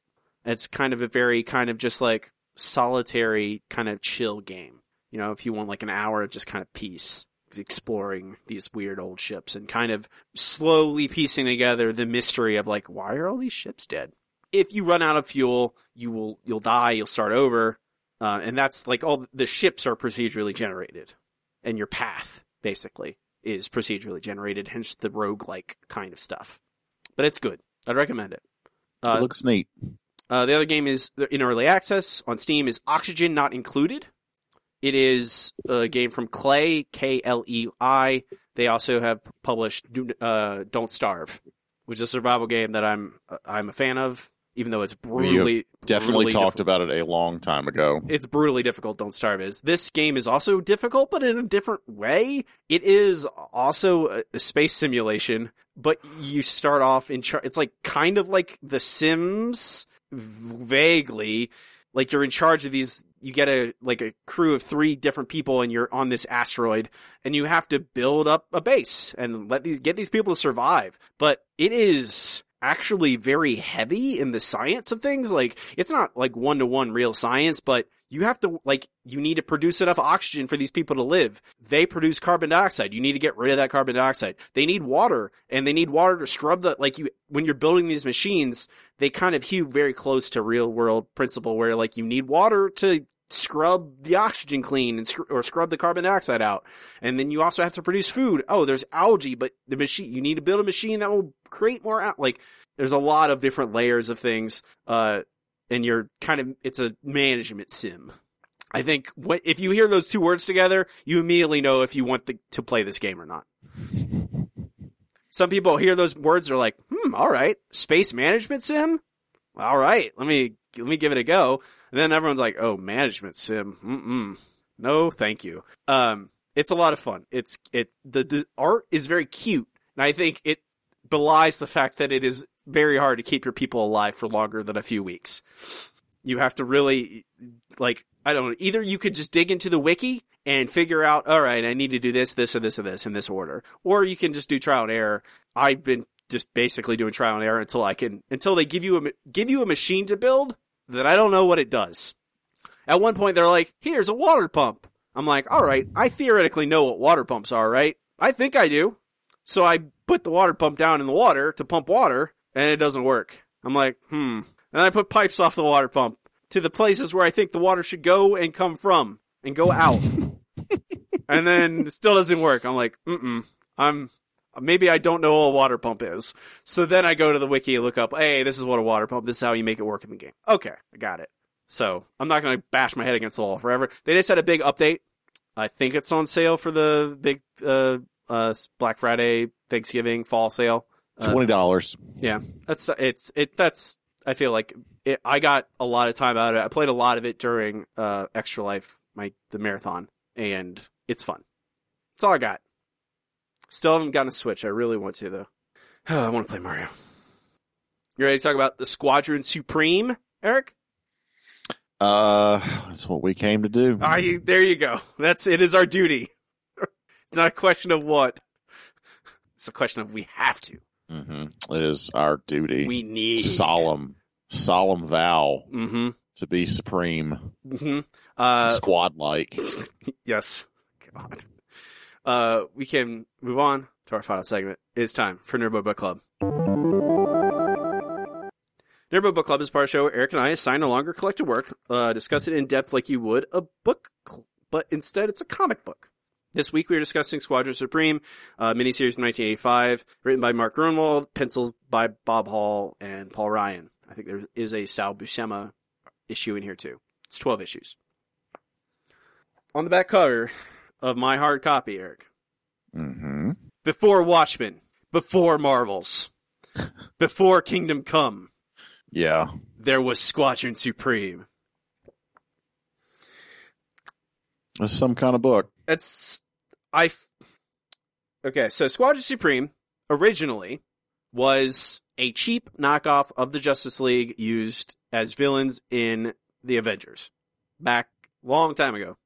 It's kind of a very kind of just like solitary kind of chill game. You know, if you want like an hour of just kind of peace, exploring these weird old ships and kind of slowly piecing together the mystery of like, why are all these ships dead? If you run out of fuel, you will, you'll die, you'll start over. Uh, and that's like all the ships are procedurally generated and your path basically is procedurally generated, hence the roguelike kind of stuff. But it's good. I'd recommend it. Uh, it looks neat. uh, the other game is in early access on Steam is Oxygen Not Included. It is a game from Klei, K-L-E-I. They also have published Do- uh, Don't Starve, which is a survival game that I'm I'm a fan of, even though it's brutally Definitely brutally talked difficult. about it a long time ago. It's brutally difficult. Don't Starve is. This game is also difficult, but in a different way. It is also a, a space simulation, but you start off in char- It's like kind of like The Sims, vaguely. Like you're in charge of these. You get a like a crew of three different people, and you're on this asteroid, and you have to build up a base and let these get these people to survive. But it is actually very heavy in the science of things. Like it's not like one to one real science, but you have to like you need to produce enough oxygen for these people to live. They produce carbon dioxide. You need to get rid of that carbon dioxide. They need water and they need water to scrub the like you when you're building these machines, they kind of hew very close to real world principle where like you need water to scrub the oxygen clean and sc- or scrub the carbon dioxide out. And then you also have to produce food. Oh, there's algae, but the machine you need to build a machine that will create more out like there's a lot of different layers of things. Uh and you're kind of it's a management sim. I think what, if you hear those two words together, you immediately know if you want the, to play this game or not. Some people hear those words, they're like, "Hmm, all right, space management sim. All right, let me let me give it a go." And then everyone's like, "Oh, management sim. Mm-mm. No, thank you." Um, it's a lot of fun. It's it the the art is very cute, and I think it belies the fact that it is very hard to keep your people alive for longer than a few weeks. You have to really like I don't know. Either you could just dig into the wiki and figure out, all right, I need to do this, this, and this, and this in this order, or you can just do trial and error. I've been just basically doing trial and error until I can, until they give you a give you a machine to build that I don't know what it does. At one point, they're like, "Here's a water pump." I'm like, "All right, I theoretically know what water pumps are, right? I think I do." So I put the water pump down in the water to pump water, and it doesn't work. I'm like, hmm. And I put pipes off the water pump to the places where I think the water should go and come from and go out. and then it still doesn't work. I'm like, mm mm. I'm, maybe I don't know what a water pump is. So then I go to the wiki and look up, hey, this is what a water pump, this is how you make it work in the game. Okay, I got it. So I'm not going to bash my head against the wall forever. They just had a big update. I think it's on sale for the big, uh, uh, Black Friday, Thanksgiving, fall sale. Uh, Twenty dollars. yeah, that's it's it. That's I feel like it, I got a lot of time out of it. I played a lot of it during uh Extra Life, my the marathon, and it's fun. That's all I got. Still haven't gotten a Switch. I really want to though. I want to play Mario. You ready to talk about the Squadron Supreme, Eric? Uh, that's what we came to do. Ah, you, there you go. That's it. Is our duty. it's not a question of what. It's a question of we have to. Hmm It is our duty. We need solemn, solemn vow Mm-hmm. to be supreme, Mm-hmm. Uh, squad like. yes. God. Uh, we can move on to our final segment. It's time for Nerdbo Book Club. Nerdbo Book Club is part of the show. where Eric and I assign a longer collected work, uh, discuss it in depth like you would a book, cl- but instead it's a comic book. This week we are discussing Squadron Supreme, uh, miniseries from 1985, written by Mark Gruenwald, pencils by Bob Hall and Paul Ryan. I think there is a Sal Buscema issue in here too. It's 12 issues. On the back cover of my hard copy, Eric, hmm before Watchmen, before Marvels, before Kingdom Come, Yeah. there was Squadron Supreme. It's some kind of book. It's I. f- Okay, so Squadron Supreme originally was a cheap knockoff of the Justice League used as villains in the Avengers back long time ago.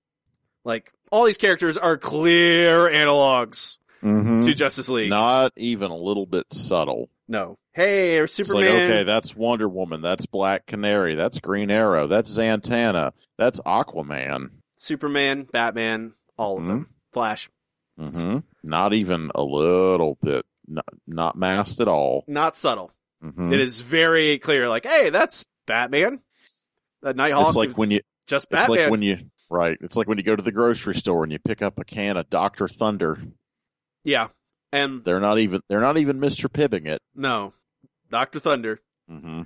Like all these characters are clear analogs hmm to Justice League. Not even a little bit subtle. No. Hey, there's It's like, Superman. okay, that's Wonder Woman. That's Black Canary. That's Green Arrow. That's Zatanna. That's Aquaman. Superman, Batman, all of them. Flash. Hmm Not even a little bit. Not, not masked at all. Not subtle. hmm It is very clear. Like, hey, that's Batman. That Nighthawk. It's like when you. just It's like when you. Right. It's like when you go to the grocery store and you pick up a can of Doctor Thunder. yeah. And They're not even. They're not even Mister Pibbing it. no, Doctor Thunder. hmm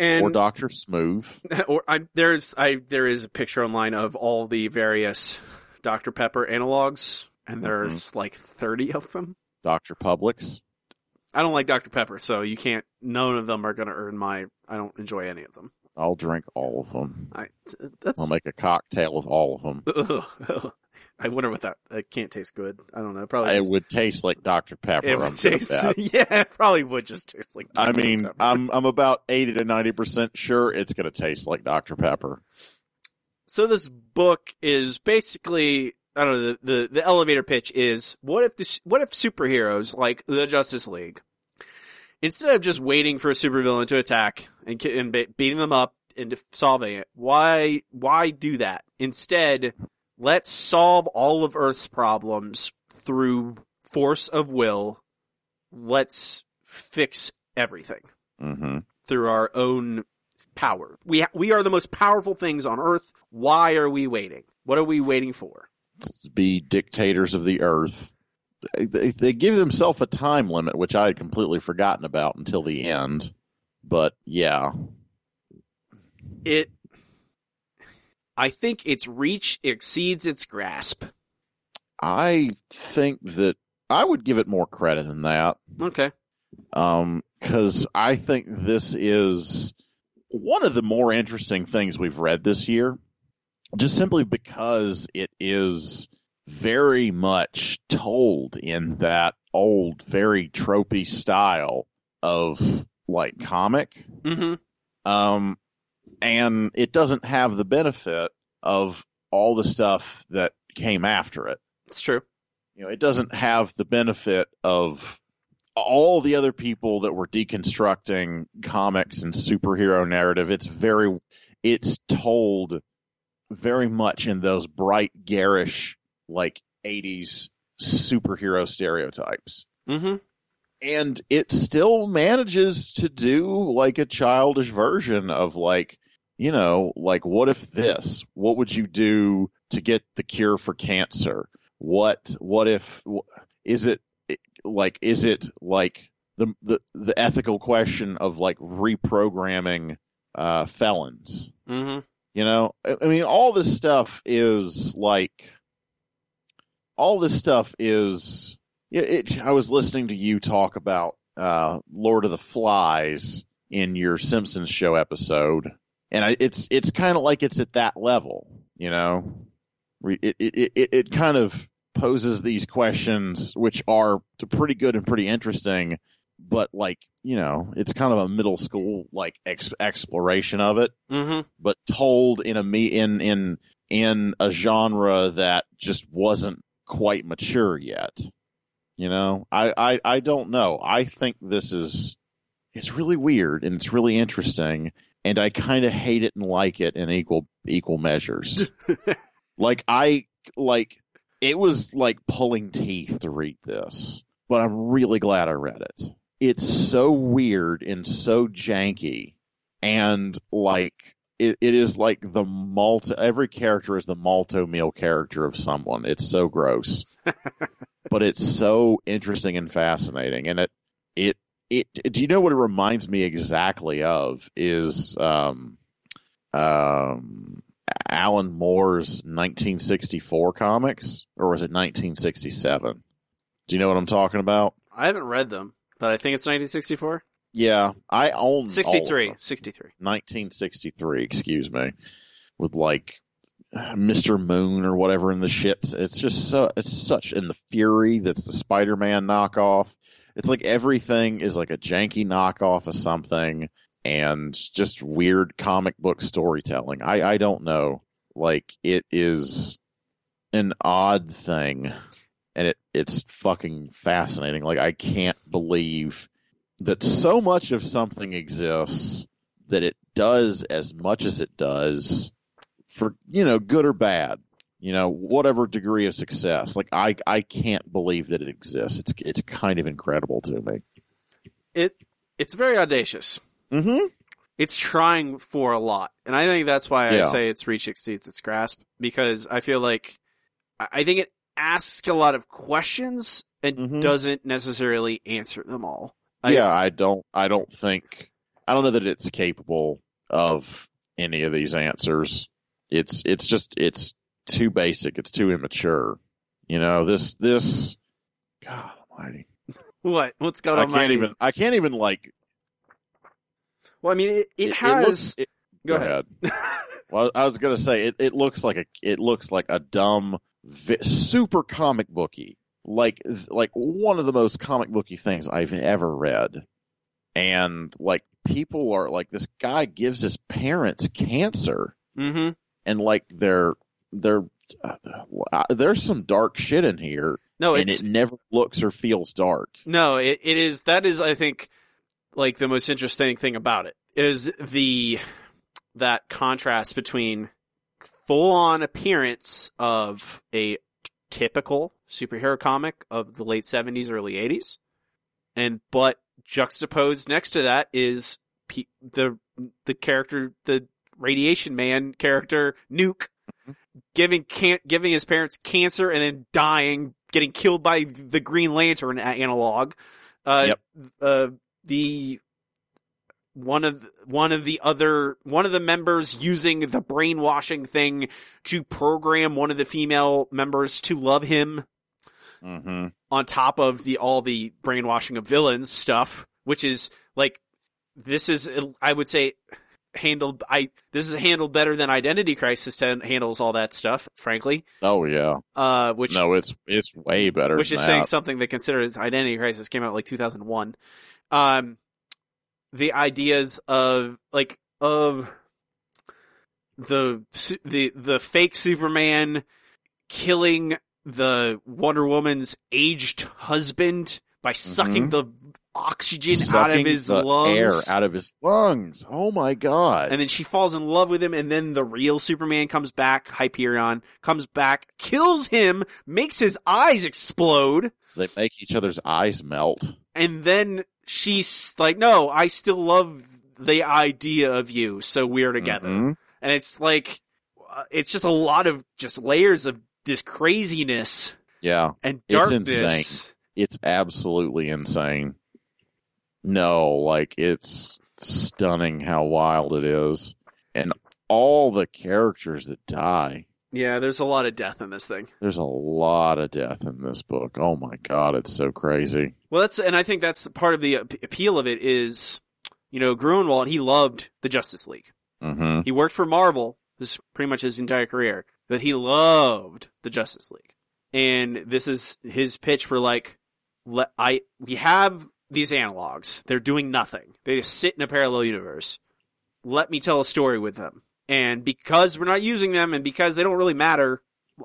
And Or Doctor Smooth. or I there's I there is a picture online of all the various Dr Pepper analogs, and there's mm-hmm. like thirty of them. Doctor Publix. I don't like Dr Pepper, so you can't. None of them are going to earn my. I don't enjoy any of them. I'll drink all of them. I that's. I'll make a cocktail of all of them. Ugh. I wonder what that. It can't taste good. I don't know. Probably. It would taste like Dr Pepper. It I'm would taste. Yeah, it probably would just taste like. I mean, Pepper. I'm I'm about eighty to ninety percent sure it's going to taste like Dr Pepper. so this book is basically I don't know the, the the elevator pitch is what if this what if superheroes like the Justice League instead of just waiting for a supervillain to attack and, and beating them up and solving it why why do that instead let's solve all of Earth's problems through force of will let's fix everything hmm through our own power. We ha- we are the most powerful things on earth. Why are we waiting? What are we waiting for? Be dictators of the earth. They, they give themselves a time limit, which I had completely forgotten about until the end. But yeah, It I think its reach exceeds its grasp. I think that I would give it more credit than that. Okay. Um, cause I think this is one of the more interesting things we've read this year, just simply because it is very much told in that old, very tropey style of like comic. Mhm. Um, and it doesn't have the benefit of all the stuff that came after it. It's true. You know, it doesn't have the benefit of all the other people that were deconstructing comics and superhero narrative. It's very, it's told very much in those bright, garish, like 80s superhero stereotypes. Mm-hmm. And it still manages to do like a childish version of like, you know, like what if this? What would you do to get the cure for cancer? What, what if, is it like, is it like the, the, the ethical question of like reprogramming, uh, felons? Mm-hmm. You know, I mean, all this stuff is like, all this stuff is. It, it, I was listening to you talk about uh, Lord of the Flies in your Simpsons show episode, and I, it's it's kind of like it's at that level. You know, it it it, it kind of poses these questions, which are pretty good and pretty interesting, but like you know, it's kind of a middle school like ex- exploration of it Mm-hmm. but told in a me in in in a genre that just wasn't quite mature yet. You know, I I I don't know. I think this is it's really weird and it's really interesting, and I kind of hate it and like it in equal equal measures. like I like it was like pulling teeth to read this, but I'm really glad I read it. It's so weird and so janky, and like it, it is like the malto every character is the Malt-O-Meal character of someone. It's so gross. but it's so interesting and fascinating and it it it do you know what it reminds me exactly of is um um Alan Moore's 1964 comics or was it 1967? Do you know what I'm talking about? I haven't read them, but I think it's 1964. Yeah, I own all of 63. them. 63. 1963, excuse me, with like Mr. Moon or whatever in the shit. It's just so it's such in the Fury that's the Spider-Man knockoff. It's like everything is like a janky knockoff of something and just weird comic book storytelling. I I don't know. Like it is an odd thing and it it's fucking fascinating. Like I can't believe that so much of something exists that it does as much as it does for you know good or bad you know whatever degree of success like i i can't believe that it exists it's it's kind of incredible to me It it's very audacious. mm-hmm It's trying for a lot, and I think that's why I Yeah. say its reach exceeds its grasp because I feel like I I think it asks a lot of questions and Mhm. doesn't necessarily answer them all. I- yeah i don't i don't think i don't know that it's capable of any of these answers it's it's just it's too basic it's too immature you know this this god almighty What? What's going i on? can't even i can't even like Well, I mean, it, it, it has. looks, it- go, ahead. Well, I was gonna say it. It looks like a. It looks like a dumb, super comic booky, like like one of the most comic booky things I've ever read. And like people are like, this guy gives his parents cancer, hmm and like they're they're uh, there's some dark shit in here, No, and it never looks or feels dark. no, it, it is. That is, I think, like the most interesting thing about it is the that contrast between full on appearance of a typical superhero comic of the late seventies, early eighties, and but juxtaposed next to that is pe- the the character, the radiation man character, Nuke, giving can giving his parents cancer and then dying, getting killed by the Green Lantern analog. Uh, Yep. uh, the one of one of the other one of the members using the brainwashing thing to program one of the female members to love him Mm-hmm. on top of the all the brainwashing of villains stuff, which is like this is I would say handled I this is handled better than Identity Crisis 10 handles all that stuff, frankly. Oh yeah. Uh, which No, it's it's way better. which is saying something that considers Identity Crisis came out like 2001. Um, the ideas of like of the the the fake Superman killing the Wonder Woman's aged husband by sucking mm-hmm. the oxygen out of his the lungs. air out of his lungs. Oh my god! and then she falls in love with him, and then the real Superman comes back, Hyperion, comes back, kills him, makes his eyes explode, they make each other's eyes melt. and then she's like, no, I still love the idea of you, so we're together. Mhm. And it's like, uh, it's just a lot of just layers of this craziness Yeah, and It's darkness. insane. it's absolutely insane. No, like it's stunning how wild it is, and all the characters that die. Yeah, there's a lot of death in this thing. There's a lot of death in this book. Oh my god, it's so crazy. Well, that's, and I think that's part of the appeal of it is, you know, Gruenwald, he loved the Justice League. hmm He worked for Marvel. This is pretty much his entire career, but he loved the Justice League. And this is his pitch for like, let, I, we have these analogs. They're doing nothing. They just sit in a parallel universe. Let me tell a story with them. And because we're not using them and because they don't really matter,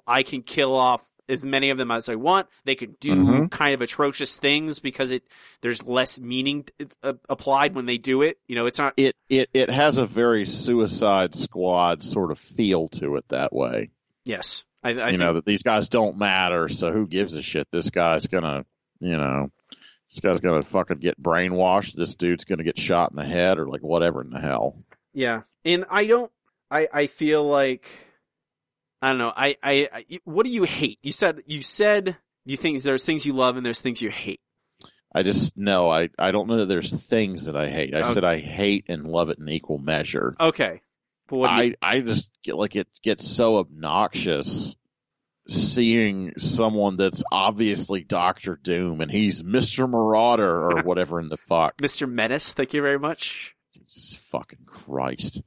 I can kill off as many of them as I want. They can do Mhm. kind of atrocious things because it, there's less meaning uh, applied when they do it. You know, it's not, It it it has a very Suicide Squad sort of feel to it that way. yes. I, I you think- know that these guys don't matter, so who gives a shit? This guy's gonna, you know, this guy's gonna fucking get brainwashed. This dude's gonna get shot in the head or like whatever in the hell. Yeah, and I don't. I I feel like I don't know. I I, I what do you hate? You said you said you think there's things you love and there's things you hate. I just know I I don't know that there's things that I hate. I Okay. said I hate and love it in equal measure. Okay, but what do you, I I just get like it gets so obnoxious seeing someone that's obviously Doctor Doom and he's Mister Marauder or whatever in the fuck. Mr. Menace? Thank you very much. Jesus fucking Christ.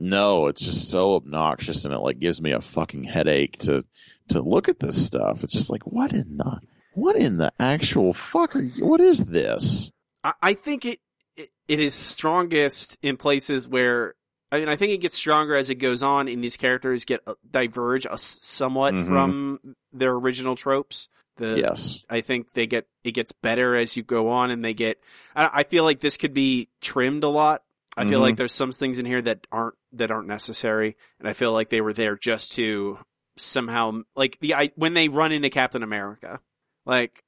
No, it's just so obnoxious and it like gives me a fucking headache to to look at this stuff. It's just like what in the what in the actual fuck are you, what is this? I, I think it, it it is strongest in places where. I mean, I think it gets stronger as it goes on, and these characters get uh, diverge uh, somewhat Mhm. from their original tropes. The, Yes. I think they get it gets better as you go on, and they get. I, I feel like this could be trimmed a lot. I feel Mhm. like there's some things in here that aren't that aren't necessary, and I feel like they were there just to somehow like the I when they run into Captain America, like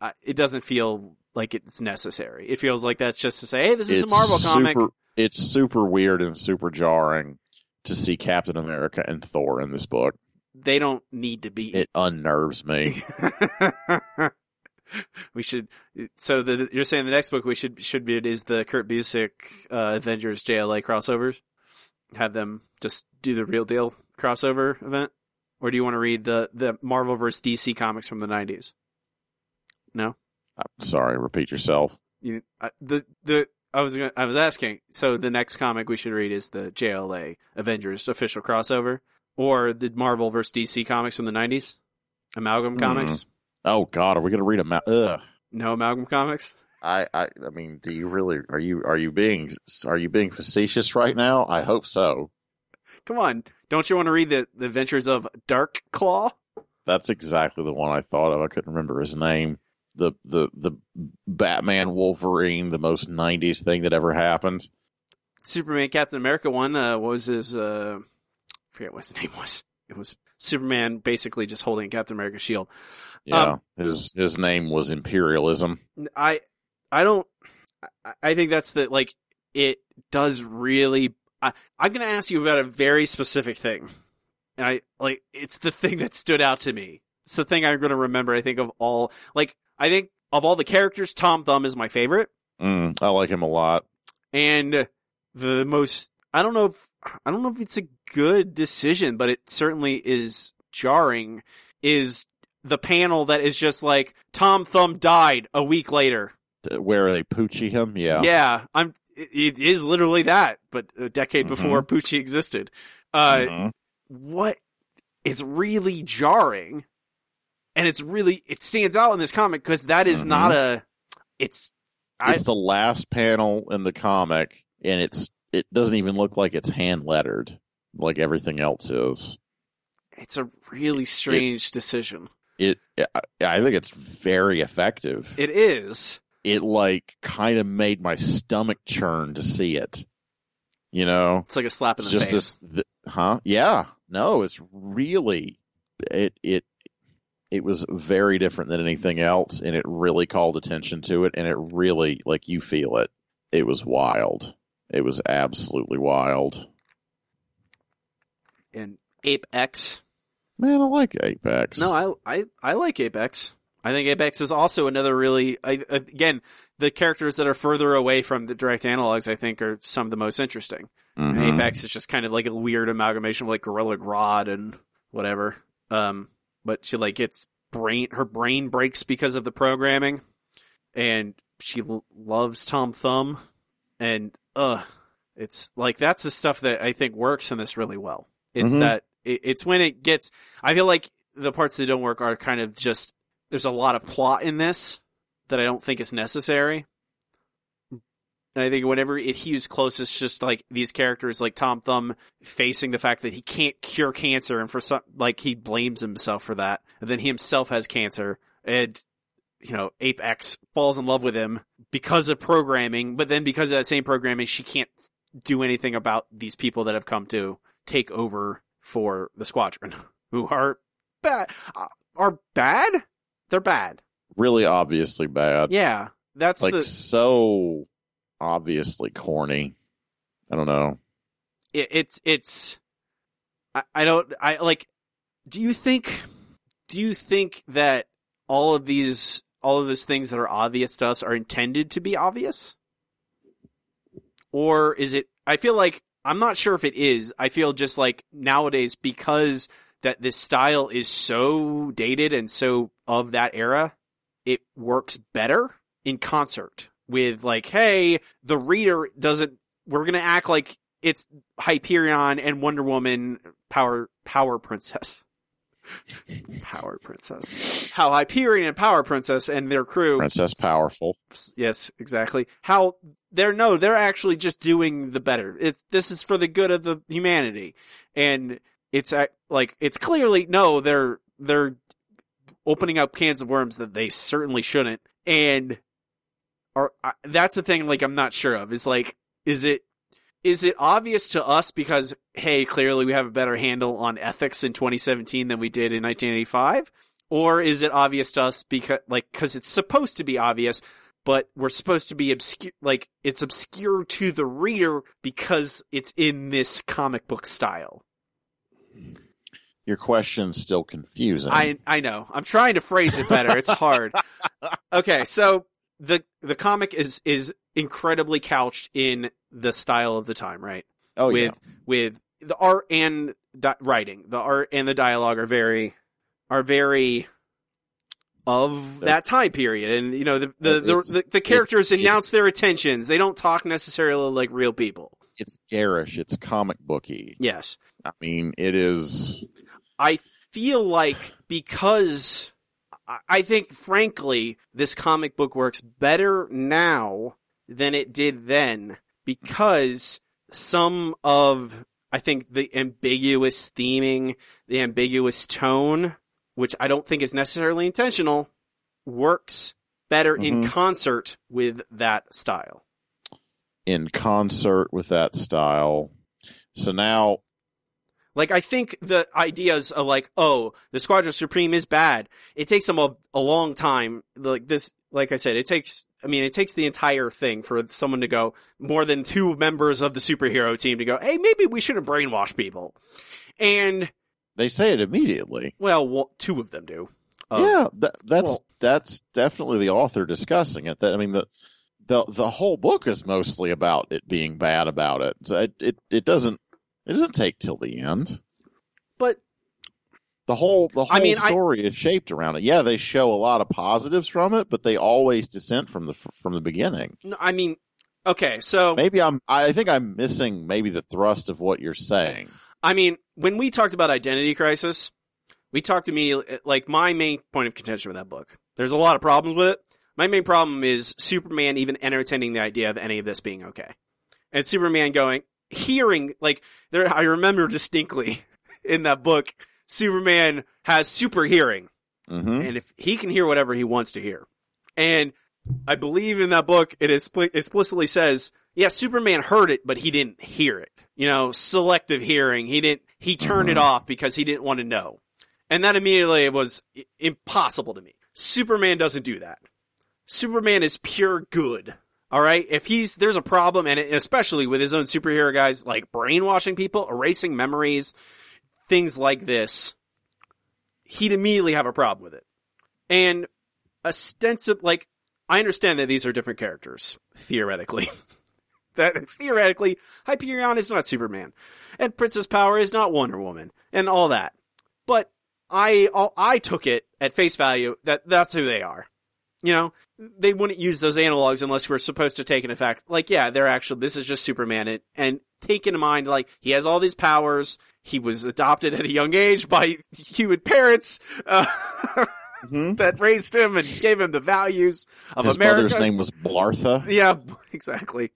I, it doesn't feel like it's necessary. It feels like that's just to say, hey, this is a It's Marvel comic. It's super weird and super jarring to see Captain America and Thor in this book. They don't need to be. It unnerves me. we should. So the, you're saying the next book we should should be it is the Kurt Busiek uh, Avengers JLA crossovers. Have them just do the real deal crossover event, or do you want to read the the Marvel vs DC comics from the '90s? No, I'm sorry, repeat yourself. you, I, the the I was gonna, I was asking. So the next comic we should read is the JLA Avengers official crossover, or the Marvel vs DC comics from the '90s, amalgam Hmm. comics. Oh God, are we gonna read a? Ma- Ugh. No amalgam comics. I, I, I mean, do you really? Are you, are you being, are you being facetious right now? I hope so. Come on, don't you want to read the, the adventures of Dark Claw? That's exactly the one I thought of. I couldn't remember his name. The, the, the Batman Wolverine, the most '90s thing that ever happened. Superman Captain America one uh, what was his uh, I forget what his name was. It was Superman basically just holding Captain America's shield. Yeah, Um, his his name was Imperialism. I I don't I- think that's the like it does really I, I'm gonna ask you about a very specific thing. And I like it's the thing that stood out to me. It's the thing I'm gonna remember I think of all like I think of all the characters, Tom Thumb is my favorite. Mm, I like him a lot. and the most I don't know if I don't know if it's a good decision, but it certainly is jarring is the panel that is just like Tom Thumb died a week later. Where they poochie him, yeah. Yeah, I'm it is literally that, but a decade Mhm. before Poochie existed. Uh Mhm. what it's really jarring and it's really it stands out in this comic because that is Mhm. not a it's I, It's the last panel in the comic, and it's it doesn't even look like it's hand lettered. Like everything else is. It's a really strange decision. It, I, think it's very effective. It is. It like kind of made my stomach churn to see it. You know, It's like a slap in the just face. this, th- huh? Yeah, no, it's really it it it was very different than anything else, and it really called attention to it, and it really like you feel it. It was wild. It was absolutely wild. And Apex. Man, I like Apex. No, I, I, I like Apex. I think Apex is also another really, I, again, the characters that are further away from the direct analogs, I think, are some of the most interesting. Mhm. Apex is just kind of like a weird amalgamation of like Gorilla Grodd and whatever. Um, but she like gets brain, her brain breaks because of the programming, and she l- loves Tom Thumb, and uh, it's like that's the stuff that I think works in this really well. It's Mhm. that it, it's when it gets. I feel like the parts that don't work are kind of just there's a lot of plot in this that I don't think is necessary. And I think whenever it hews closest, just like these characters, like Tom Thumb facing the fact that he can't cure cancer, and for some, like he blames himself for that, and then he himself has cancer, and you know, Ape X falls in love with him because of programming, but then because of that same programming, she can't do anything about these people that have come to take over for the squadron, who are bad, uh, are bad. They're bad. really obviously bad. Yeah, that's like the so obviously corny. I don't know. it, it's it's I, I don't I like do you think do you think that all of these all of those things that are obvious to us are intended to be obvious or is it I feel like I'm not sure if it is I feel just like nowadays because that this style is so dated and so of that era it works better in concert with like hey the reader doesn't we're going to act like it's Hyperion and Wonder Woman Power Power Princess. Power Princess. How Hyperion and Power Princess and their crew Princess Powerful. yes, exactly. How they're no, they're actually just doing the better. It's this is for the good of the humanity, and it's uh, like it's clearly no, they're they're opening up cans of worms that they certainly shouldn't, and are that's the thing. Like I'm not sure of is like is it is it obvious to us because hey, clearly we have a better handle on ethics in 2017 than we did in 1985? Or is it obvious to us because, like, cause it's supposed to be obvious, but we're supposed to be obscure, like, it's obscure to the reader because it's in this comic book style. Your question's still confusing. I, I know. I'm trying to phrase it better. It's hard. Okay. So the, the comic is, is incredibly couched in the style of the time, right? oh with yeah. with the art and di- writing. The art and the dialogue are very are very of that time period, and you know the the the, the, the characters announce their intentions. They don't talk necessarily like real people. It's garish. It's comic booky. Yes, I mean, it is. I feel like because I think frankly this comic book works better now than it did then because some of I think the ambiguous theming, the ambiguous tone, which I don't think is necessarily intentional, works better in Mhm. concert with that style. in concert with that style. So now, Like I think the ideas of like, oh, the Squadron Supreme is bad. It takes them a, a long time. Like this, like I said, it takes. I mean, it takes the entire thing for someone to go more than two members of the superhero team to go, hey, maybe we shouldn't brainwash people. And they say it immediately. well, wa- two of them do. Um, yeah, that, that's well- that's definitely the author discussing it. That I mean the the the whole book is mostly about it being bad about it. So it it, it doesn't it doesn't take till the end. But The whole the whole I mean, I- story is shaped around it. Yeah, they show a lot of positives from it, but they always dissent from the from the beginning. no, I mean, okay, so Maybe I'm I think I'm missing maybe the thrust of what you're saying. I mean, when we talked about Identity Crisis, we talked immediately, like, my main point of contention with that book. There's a lot of problems with it. My main problem is Superman even entertaining the idea of any of this being okay. And Superman going, hearing, like, there, I remember distinctly in that book, Superman has super hearing. hmm And if he can hear whatever he wants to hear. And I believe in that book, it expli- explicitly says, yeah, Superman heard it, but he didn't hear it. You know, selective hearing. He didn't, he turned it Mhm. off because he didn't want to know. And that immediately was impossible to me. Superman doesn't do that. Superman is pure good. Alright? If he's, there's a problem, and especially with his own superhero guys, like brainwashing people, erasing memories, things like this, he'd immediately have a problem with it. And ostensive, like, I understand that these are different characters, theoretically. that theoretically, Hyperion is not Superman, and Princess Power is not Wonder Woman, and all that. But I, I took it at face value that that's who they are. You know, they wouldn't use those analogs unless we're supposed to take into fact, like, yeah, they're actually, this is just Superman, and, and take into mind, like, he has all these powers, he was adopted at a young age by human parents, uh, hmm that raised him and gave him the values of His America. mother's name was Blartha. Yeah, exactly.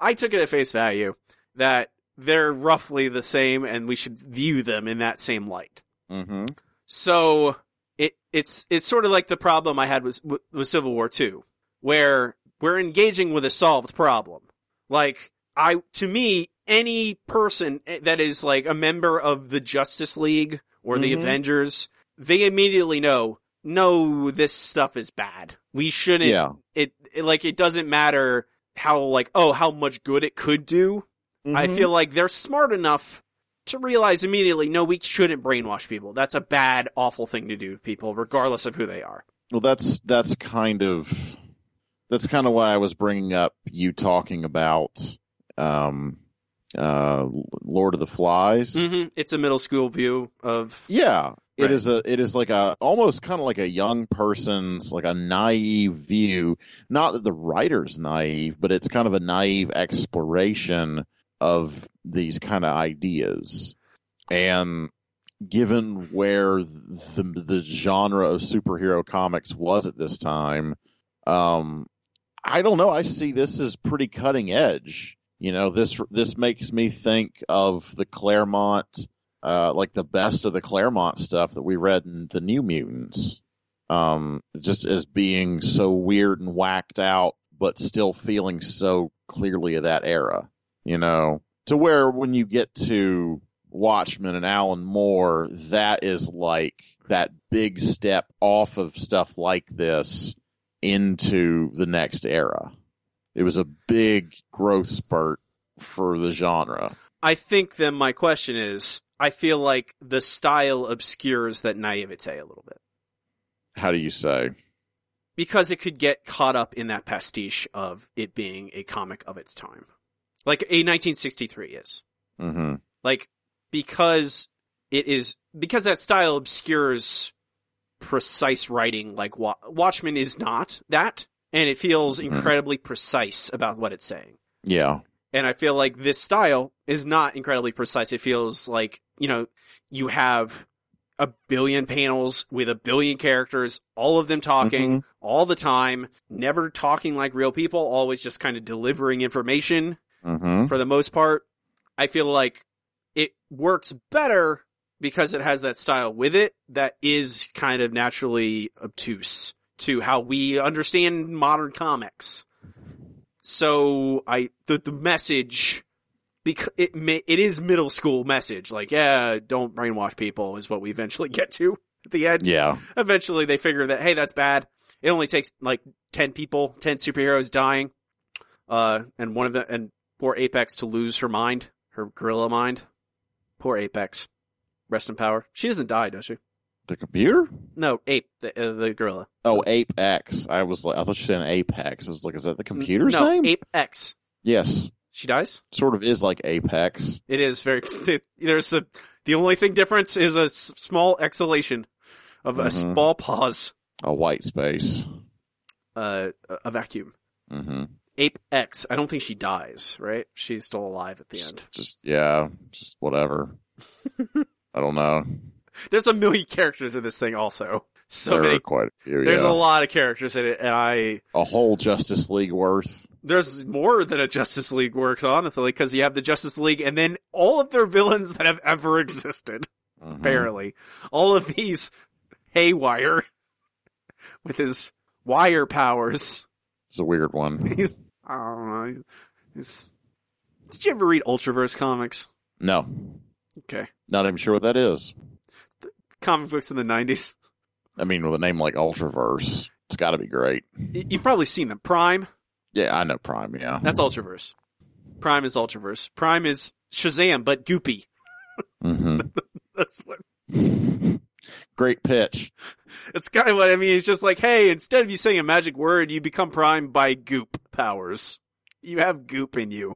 I took it at face value that they're roughly the same and we should view them in that same light. hmm So it it's it's sort of like the problem I had with with Civil War 2 where we're engaging with a solved problem. Like I to me any person that is like a member of the Justice League or the Mhm. Avengers, they immediately know no this stuff is bad. We shouldn't Yeah. it, it like it doesn't matter how like oh how much good it could do. I Mhm. feel like they're smart enough to realize immediately no we shouldn't brainwash people. That's a bad awful thing to do to people regardless of who they are. Well, that's that's kind of that's kind of why I was bringing up you talking about um, uh, Lord of the Flies. hmm It's a middle school view of Yeah, it Right. is a it is like a almost kind of like a young person's like a naive view. Not that the writer's naive, but it's kind of a naive exploration of these kind of ideas. And given where the the genre of superhero comics was at this time, um, I don't know. I see this as pretty cutting edge. You know, this this makes me think of the Claremont uh, like the best of the Claremont stuff that we read in the New Mutants. Um, just as being so weird and whacked out, but still feeling so clearly of that era, you know, to where when you get to Watchmen and Alan Moore, that is like that big step off of stuff like this into the next era. It was a big growth spurt for the genre. I think then my question is I feel like the style obscures that naivete a little bit. How do you say? Because it could get caught up in that pastiche of it being a comic of its time. Like a 1963 is. hmm like because it is because that style obscures precise writing like Wa- Watchmen is not that and it feels Mhm. incredibly precise about what it's saying. Yeah. And I feel like this style is not incredibly precise. It feels like, you know, you have a billion panels with a billion characters, all of them talking Mhm. all the time, never talking like real people, always just kind of delivering information hmm for the most part. I feel like it works better because it has that style with it that is kind of naturally obtuse to how we understand modern comics. So I the the message because it it is middle school message. Like yeah don't brainwash people is what we eventually get to at the end. Yeah. eventually they figure that hey that's bad. It only takes like 10 people 10 superheroes dying uh and one of the and poor apex to lose her mind her gorilla mind. Poor apex. Rest in power. She doesn't die does she The computer? no ape the, uh, the gorilla Oh, Apex. I was like, I thought you said Apex. I was like, is that the computer's no name? apex yes. she dies Sort of is like Apex. it is very there's a the only thing difference is a s- small exhalation of a Mhm. small pause A white space. uh a vacuum hmm ape x i don't think she dies right she's still alive at the end Just, just, yeah, just whatever. I don't know. there's a million characters in this thing also. So there many are quite a few. there's yeah. a lot of characters in it and I a whole Justice League worth. there's more than a Justice League works honestly because you have the Justice League and then all of their villains that have ever existed. Mhm. Apparently, all of these haywire with his wire powers. It's a weird one. He's I don't know. He's... Did you ever read Ultraverse comics? No, Okay, not even sure what that is. Comic books in the '90s. I mean, with a name like Ultraverse, it's got to be great. You've probably seen them. Prime. Yeah, I know Prime. Yeah. That's Ultraverse. Prime is Ultraverse. Prime is Shazam, but goopy. hmm That's what. great pitch. It's kind of what I mean. It's just like, hey, instead of you saying a magic word, you become Prime by goop powers. You have goop in you.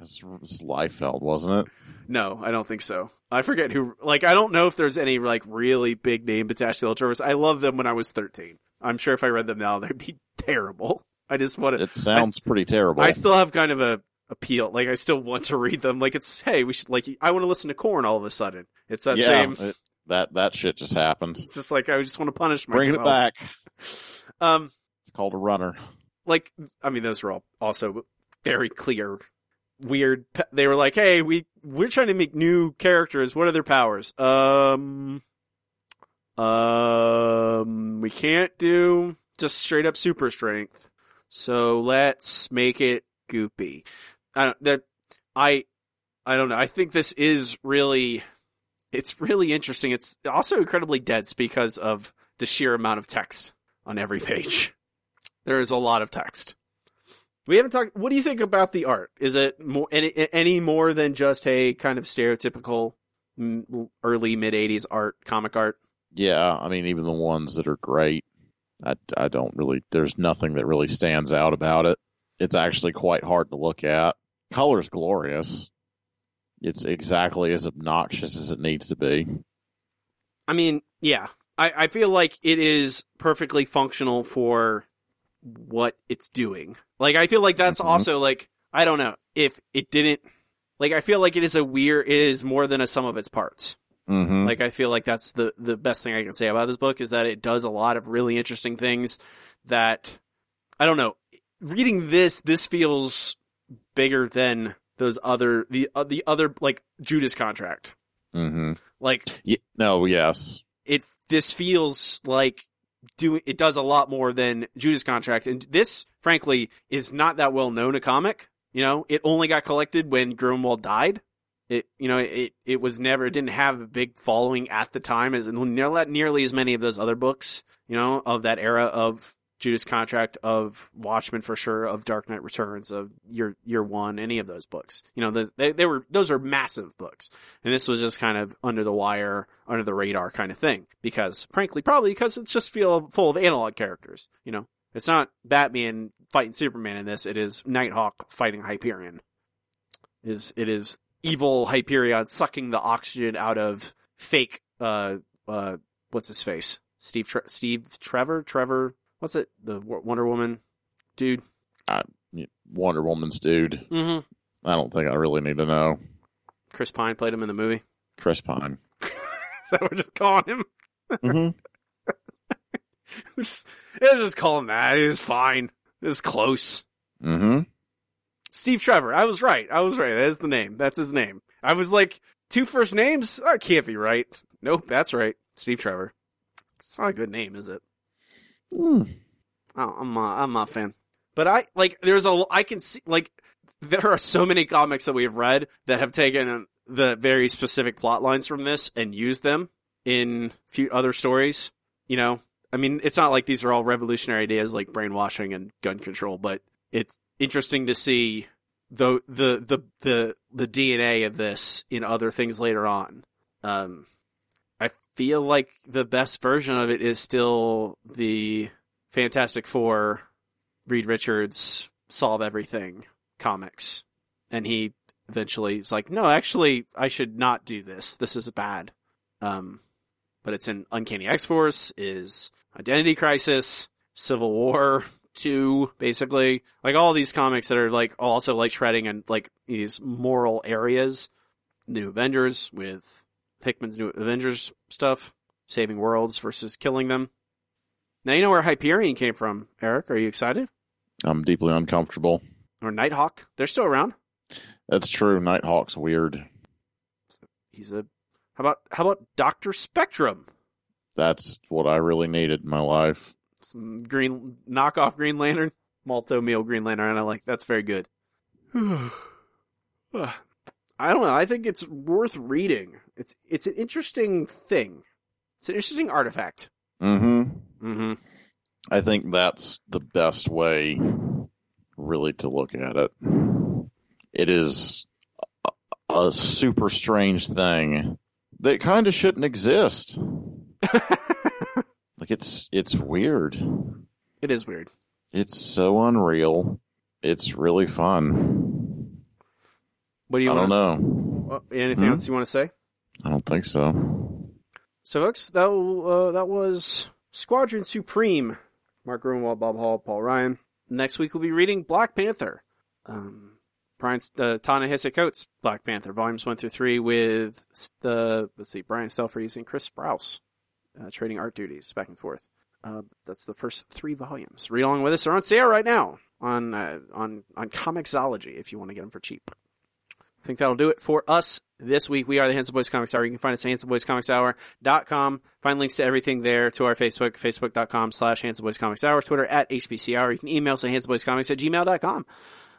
It's, it's Liefeld, wasn't it? No, I don't think so. I forget who. Like, I don't know if there's any like really big name attached to the Ultraverse. I loved them when I was 13. I'm sure if I read them now, they'd be terrible. I just want to. It sounds pretty terrible. I still have kind of a appeal. Like, I still want to read them. Like, it's hey, we should like. I want to listen to Korn all of a sudden. It's that yeah, same. it- that that shit just happened. It's just like I just want to punish myself. Bringing it back. Um, It's called a runner. like I mean, those were all also very clear, weird. pe- They were like, "Hey, we we're trying to make new characters. What are their powers? Um, um, we can't do just straight up super strength. So let's make it goopy. I don't that I I don't know. I think this is really it's really interesting. It's also incredibly dense because of the sheer amount of text on every page. There is a lot of text. We haven't talked. What do you think about the art? Is it more any any more than just a kind of stereotypical early mid '80s art, comic art? Yeah, I mean, even the ones that are great, I, I don't really, there's nothing that really stands out about it. It's actually quite hard to look at. Color's glorious. It's exactly as obnoxious as it needs to be. I mean, yeah, I, I feel like it is perfectly functional for what it's doing. Like, I feel like that's Mhm. also like, I don't know, if it didn't, like, I feel like it is a weird, it is more than a sum of its parts. Mm-hmm. Like, I feel like that's the, the best thing I can say about this book is that it does a lot of really interesting things that, I don't know, reading this, this feels bigger than those other, the, uh, the other, like, Judas contract. mm-hmm. Like, Yeah, no, yes. it this feels like do it does a lot more than Judas Contract, and this, frankly, is not that well known a comic. You know, it only got collected when Gruenwald died. It, you know, it it was never, it didn't have a big following at the time as nearly nearly as many of those other books. You know, of that era of Judas Contract, of Watchmen for sure, of Dark Knight Returns, of Year Year One, any of those books. You know, those they they were those are massive books, and this was just kind of under the wire, under the radar kind of thing. Because, frankly, probably because it's just feel full of analog characters. You know, it's not Batman fighting Superman in this. It is Nighthawk fighting Hyperion. Is it is evil Hyperion sucking the oxygen out of fake uh uh what's his face Steve Tre- Steve Trevor Trevor what's it? The Wonder Woman dude? Wonder Woman's dude. mm-hmm. I don't think I really need to know. Chris Pine played him in the movie? Chris Pine. so we're just calling him? Hmm we're just, just call him that. He's fine. It's close. Hmm Steve Trevor. I was right. I was right. That is the name. That's his name. I was like two first names? That can't be right. Nope that's right. Steve Trevor. It's not a good name is it Mm. Oh, I'm not, I'm not a fan. But I like there's a I can see like there are so many comics that we've read that have taken the very specific plot lines from this and used them in few other stories. You know, I mean, it's not like these are all revolutionary ideas like brainwashing and gun control, but it's interesting to see the the the the the DNA of this in other things later on. Um, feel like the best version of it is still the Fantastic Four, Reed Richards solve everything comics, and he eventually is like, no, actually, I should not do this. This is bad. Um, but it's in Uncanny X Force, is Identity Crisis, Civil War two, basically. Like all these comics that are like also like shredding and like these moral areas. New Avengers with Hickman's new Avengers stuff, saving worlds versus killing them. Now you know where Hyperion came from, Eric. Are you excited? I'm deeply uncomfortable. Or Nighthawk? They're still around. That's true. Nighthawk's weird. He's a how about how about Doctor Spectrum? That's what I really needed in my life. Some green knockoff Green Lantern, Malt-O-Meal Green Lantern, and I like that's very good. Ah, I don't know. I think it's worth reading. It's it's an interesting thing. It's an interesting artifact. Mm-hmm. Mm-hmm. I think that's the best way, really, to look at it. It is a, a super strange thing that kind of shouldn't exist. like it's it's weird. it is weird. It's so unreal. It's really fun. What do you I don't know. Anything Hmm? else you want to say? I don't think so. So, folks, that uh, that was Squadron Supreme. Mark Gruenwald, Bob Hall, Paul Ryan. Next week we'll be reading Black Panther. Um, Brian uh, Ta-Nehisi Coates Black Panther volumes one through three with the let's see Brian Stelfreeze and Chris Sprouse uh, trading art duties back and forth. Uh, that's the first three volumes. Read along with us. They're on sale right now on uh, on on Comixology if you want to get them for cheap. I think that'll do it for us this week. We are the Handsome Boys Comics Hour. You can find us at handsomeboyscomicshour.com. Find links to everything there to our Facebook, facebook.com slash Handsome Boys Comics Hour, Twitter at HBC Hour. You can email us at handsomeboyscomics at gmail.com.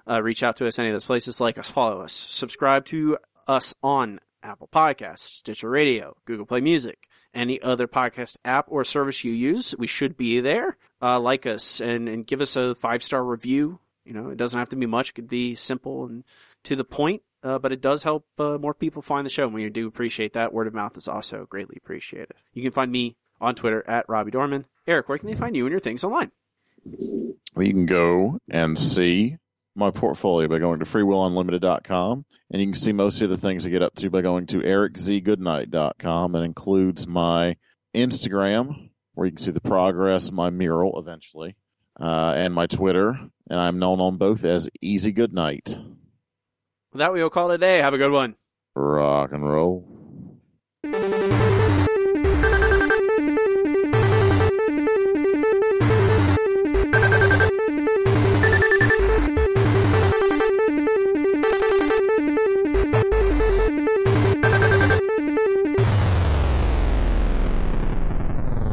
Uh, reach out to us any of those places, like us, follow us, subscribe to us on Apple Podcasts, Stitcher Radio, Google Play Music, any other podcast app or service you use. We should be there. Uh, like us and, and give us a five star review. You know, it doesn't have to be much. It could be simple and to the point. Uh, but it does help uh, more people find the show. And we do appreciate that. Word of mouth is also greatly appreciated. You can find me on Twitter at Robbie Dorman. Eric, where can they find you and your things online? Well, you can go and see my portfolio by going to freewillunlimited.com. And you can see most of the things I get up to by going to ericzgoodnight.com. That includes my Instagram, where you can see the progress my mural eventually, uh, and my Twitter. And I'm known on both as Easy Goodnight. With that, we will call it a day. Have a good one. Rock and roll.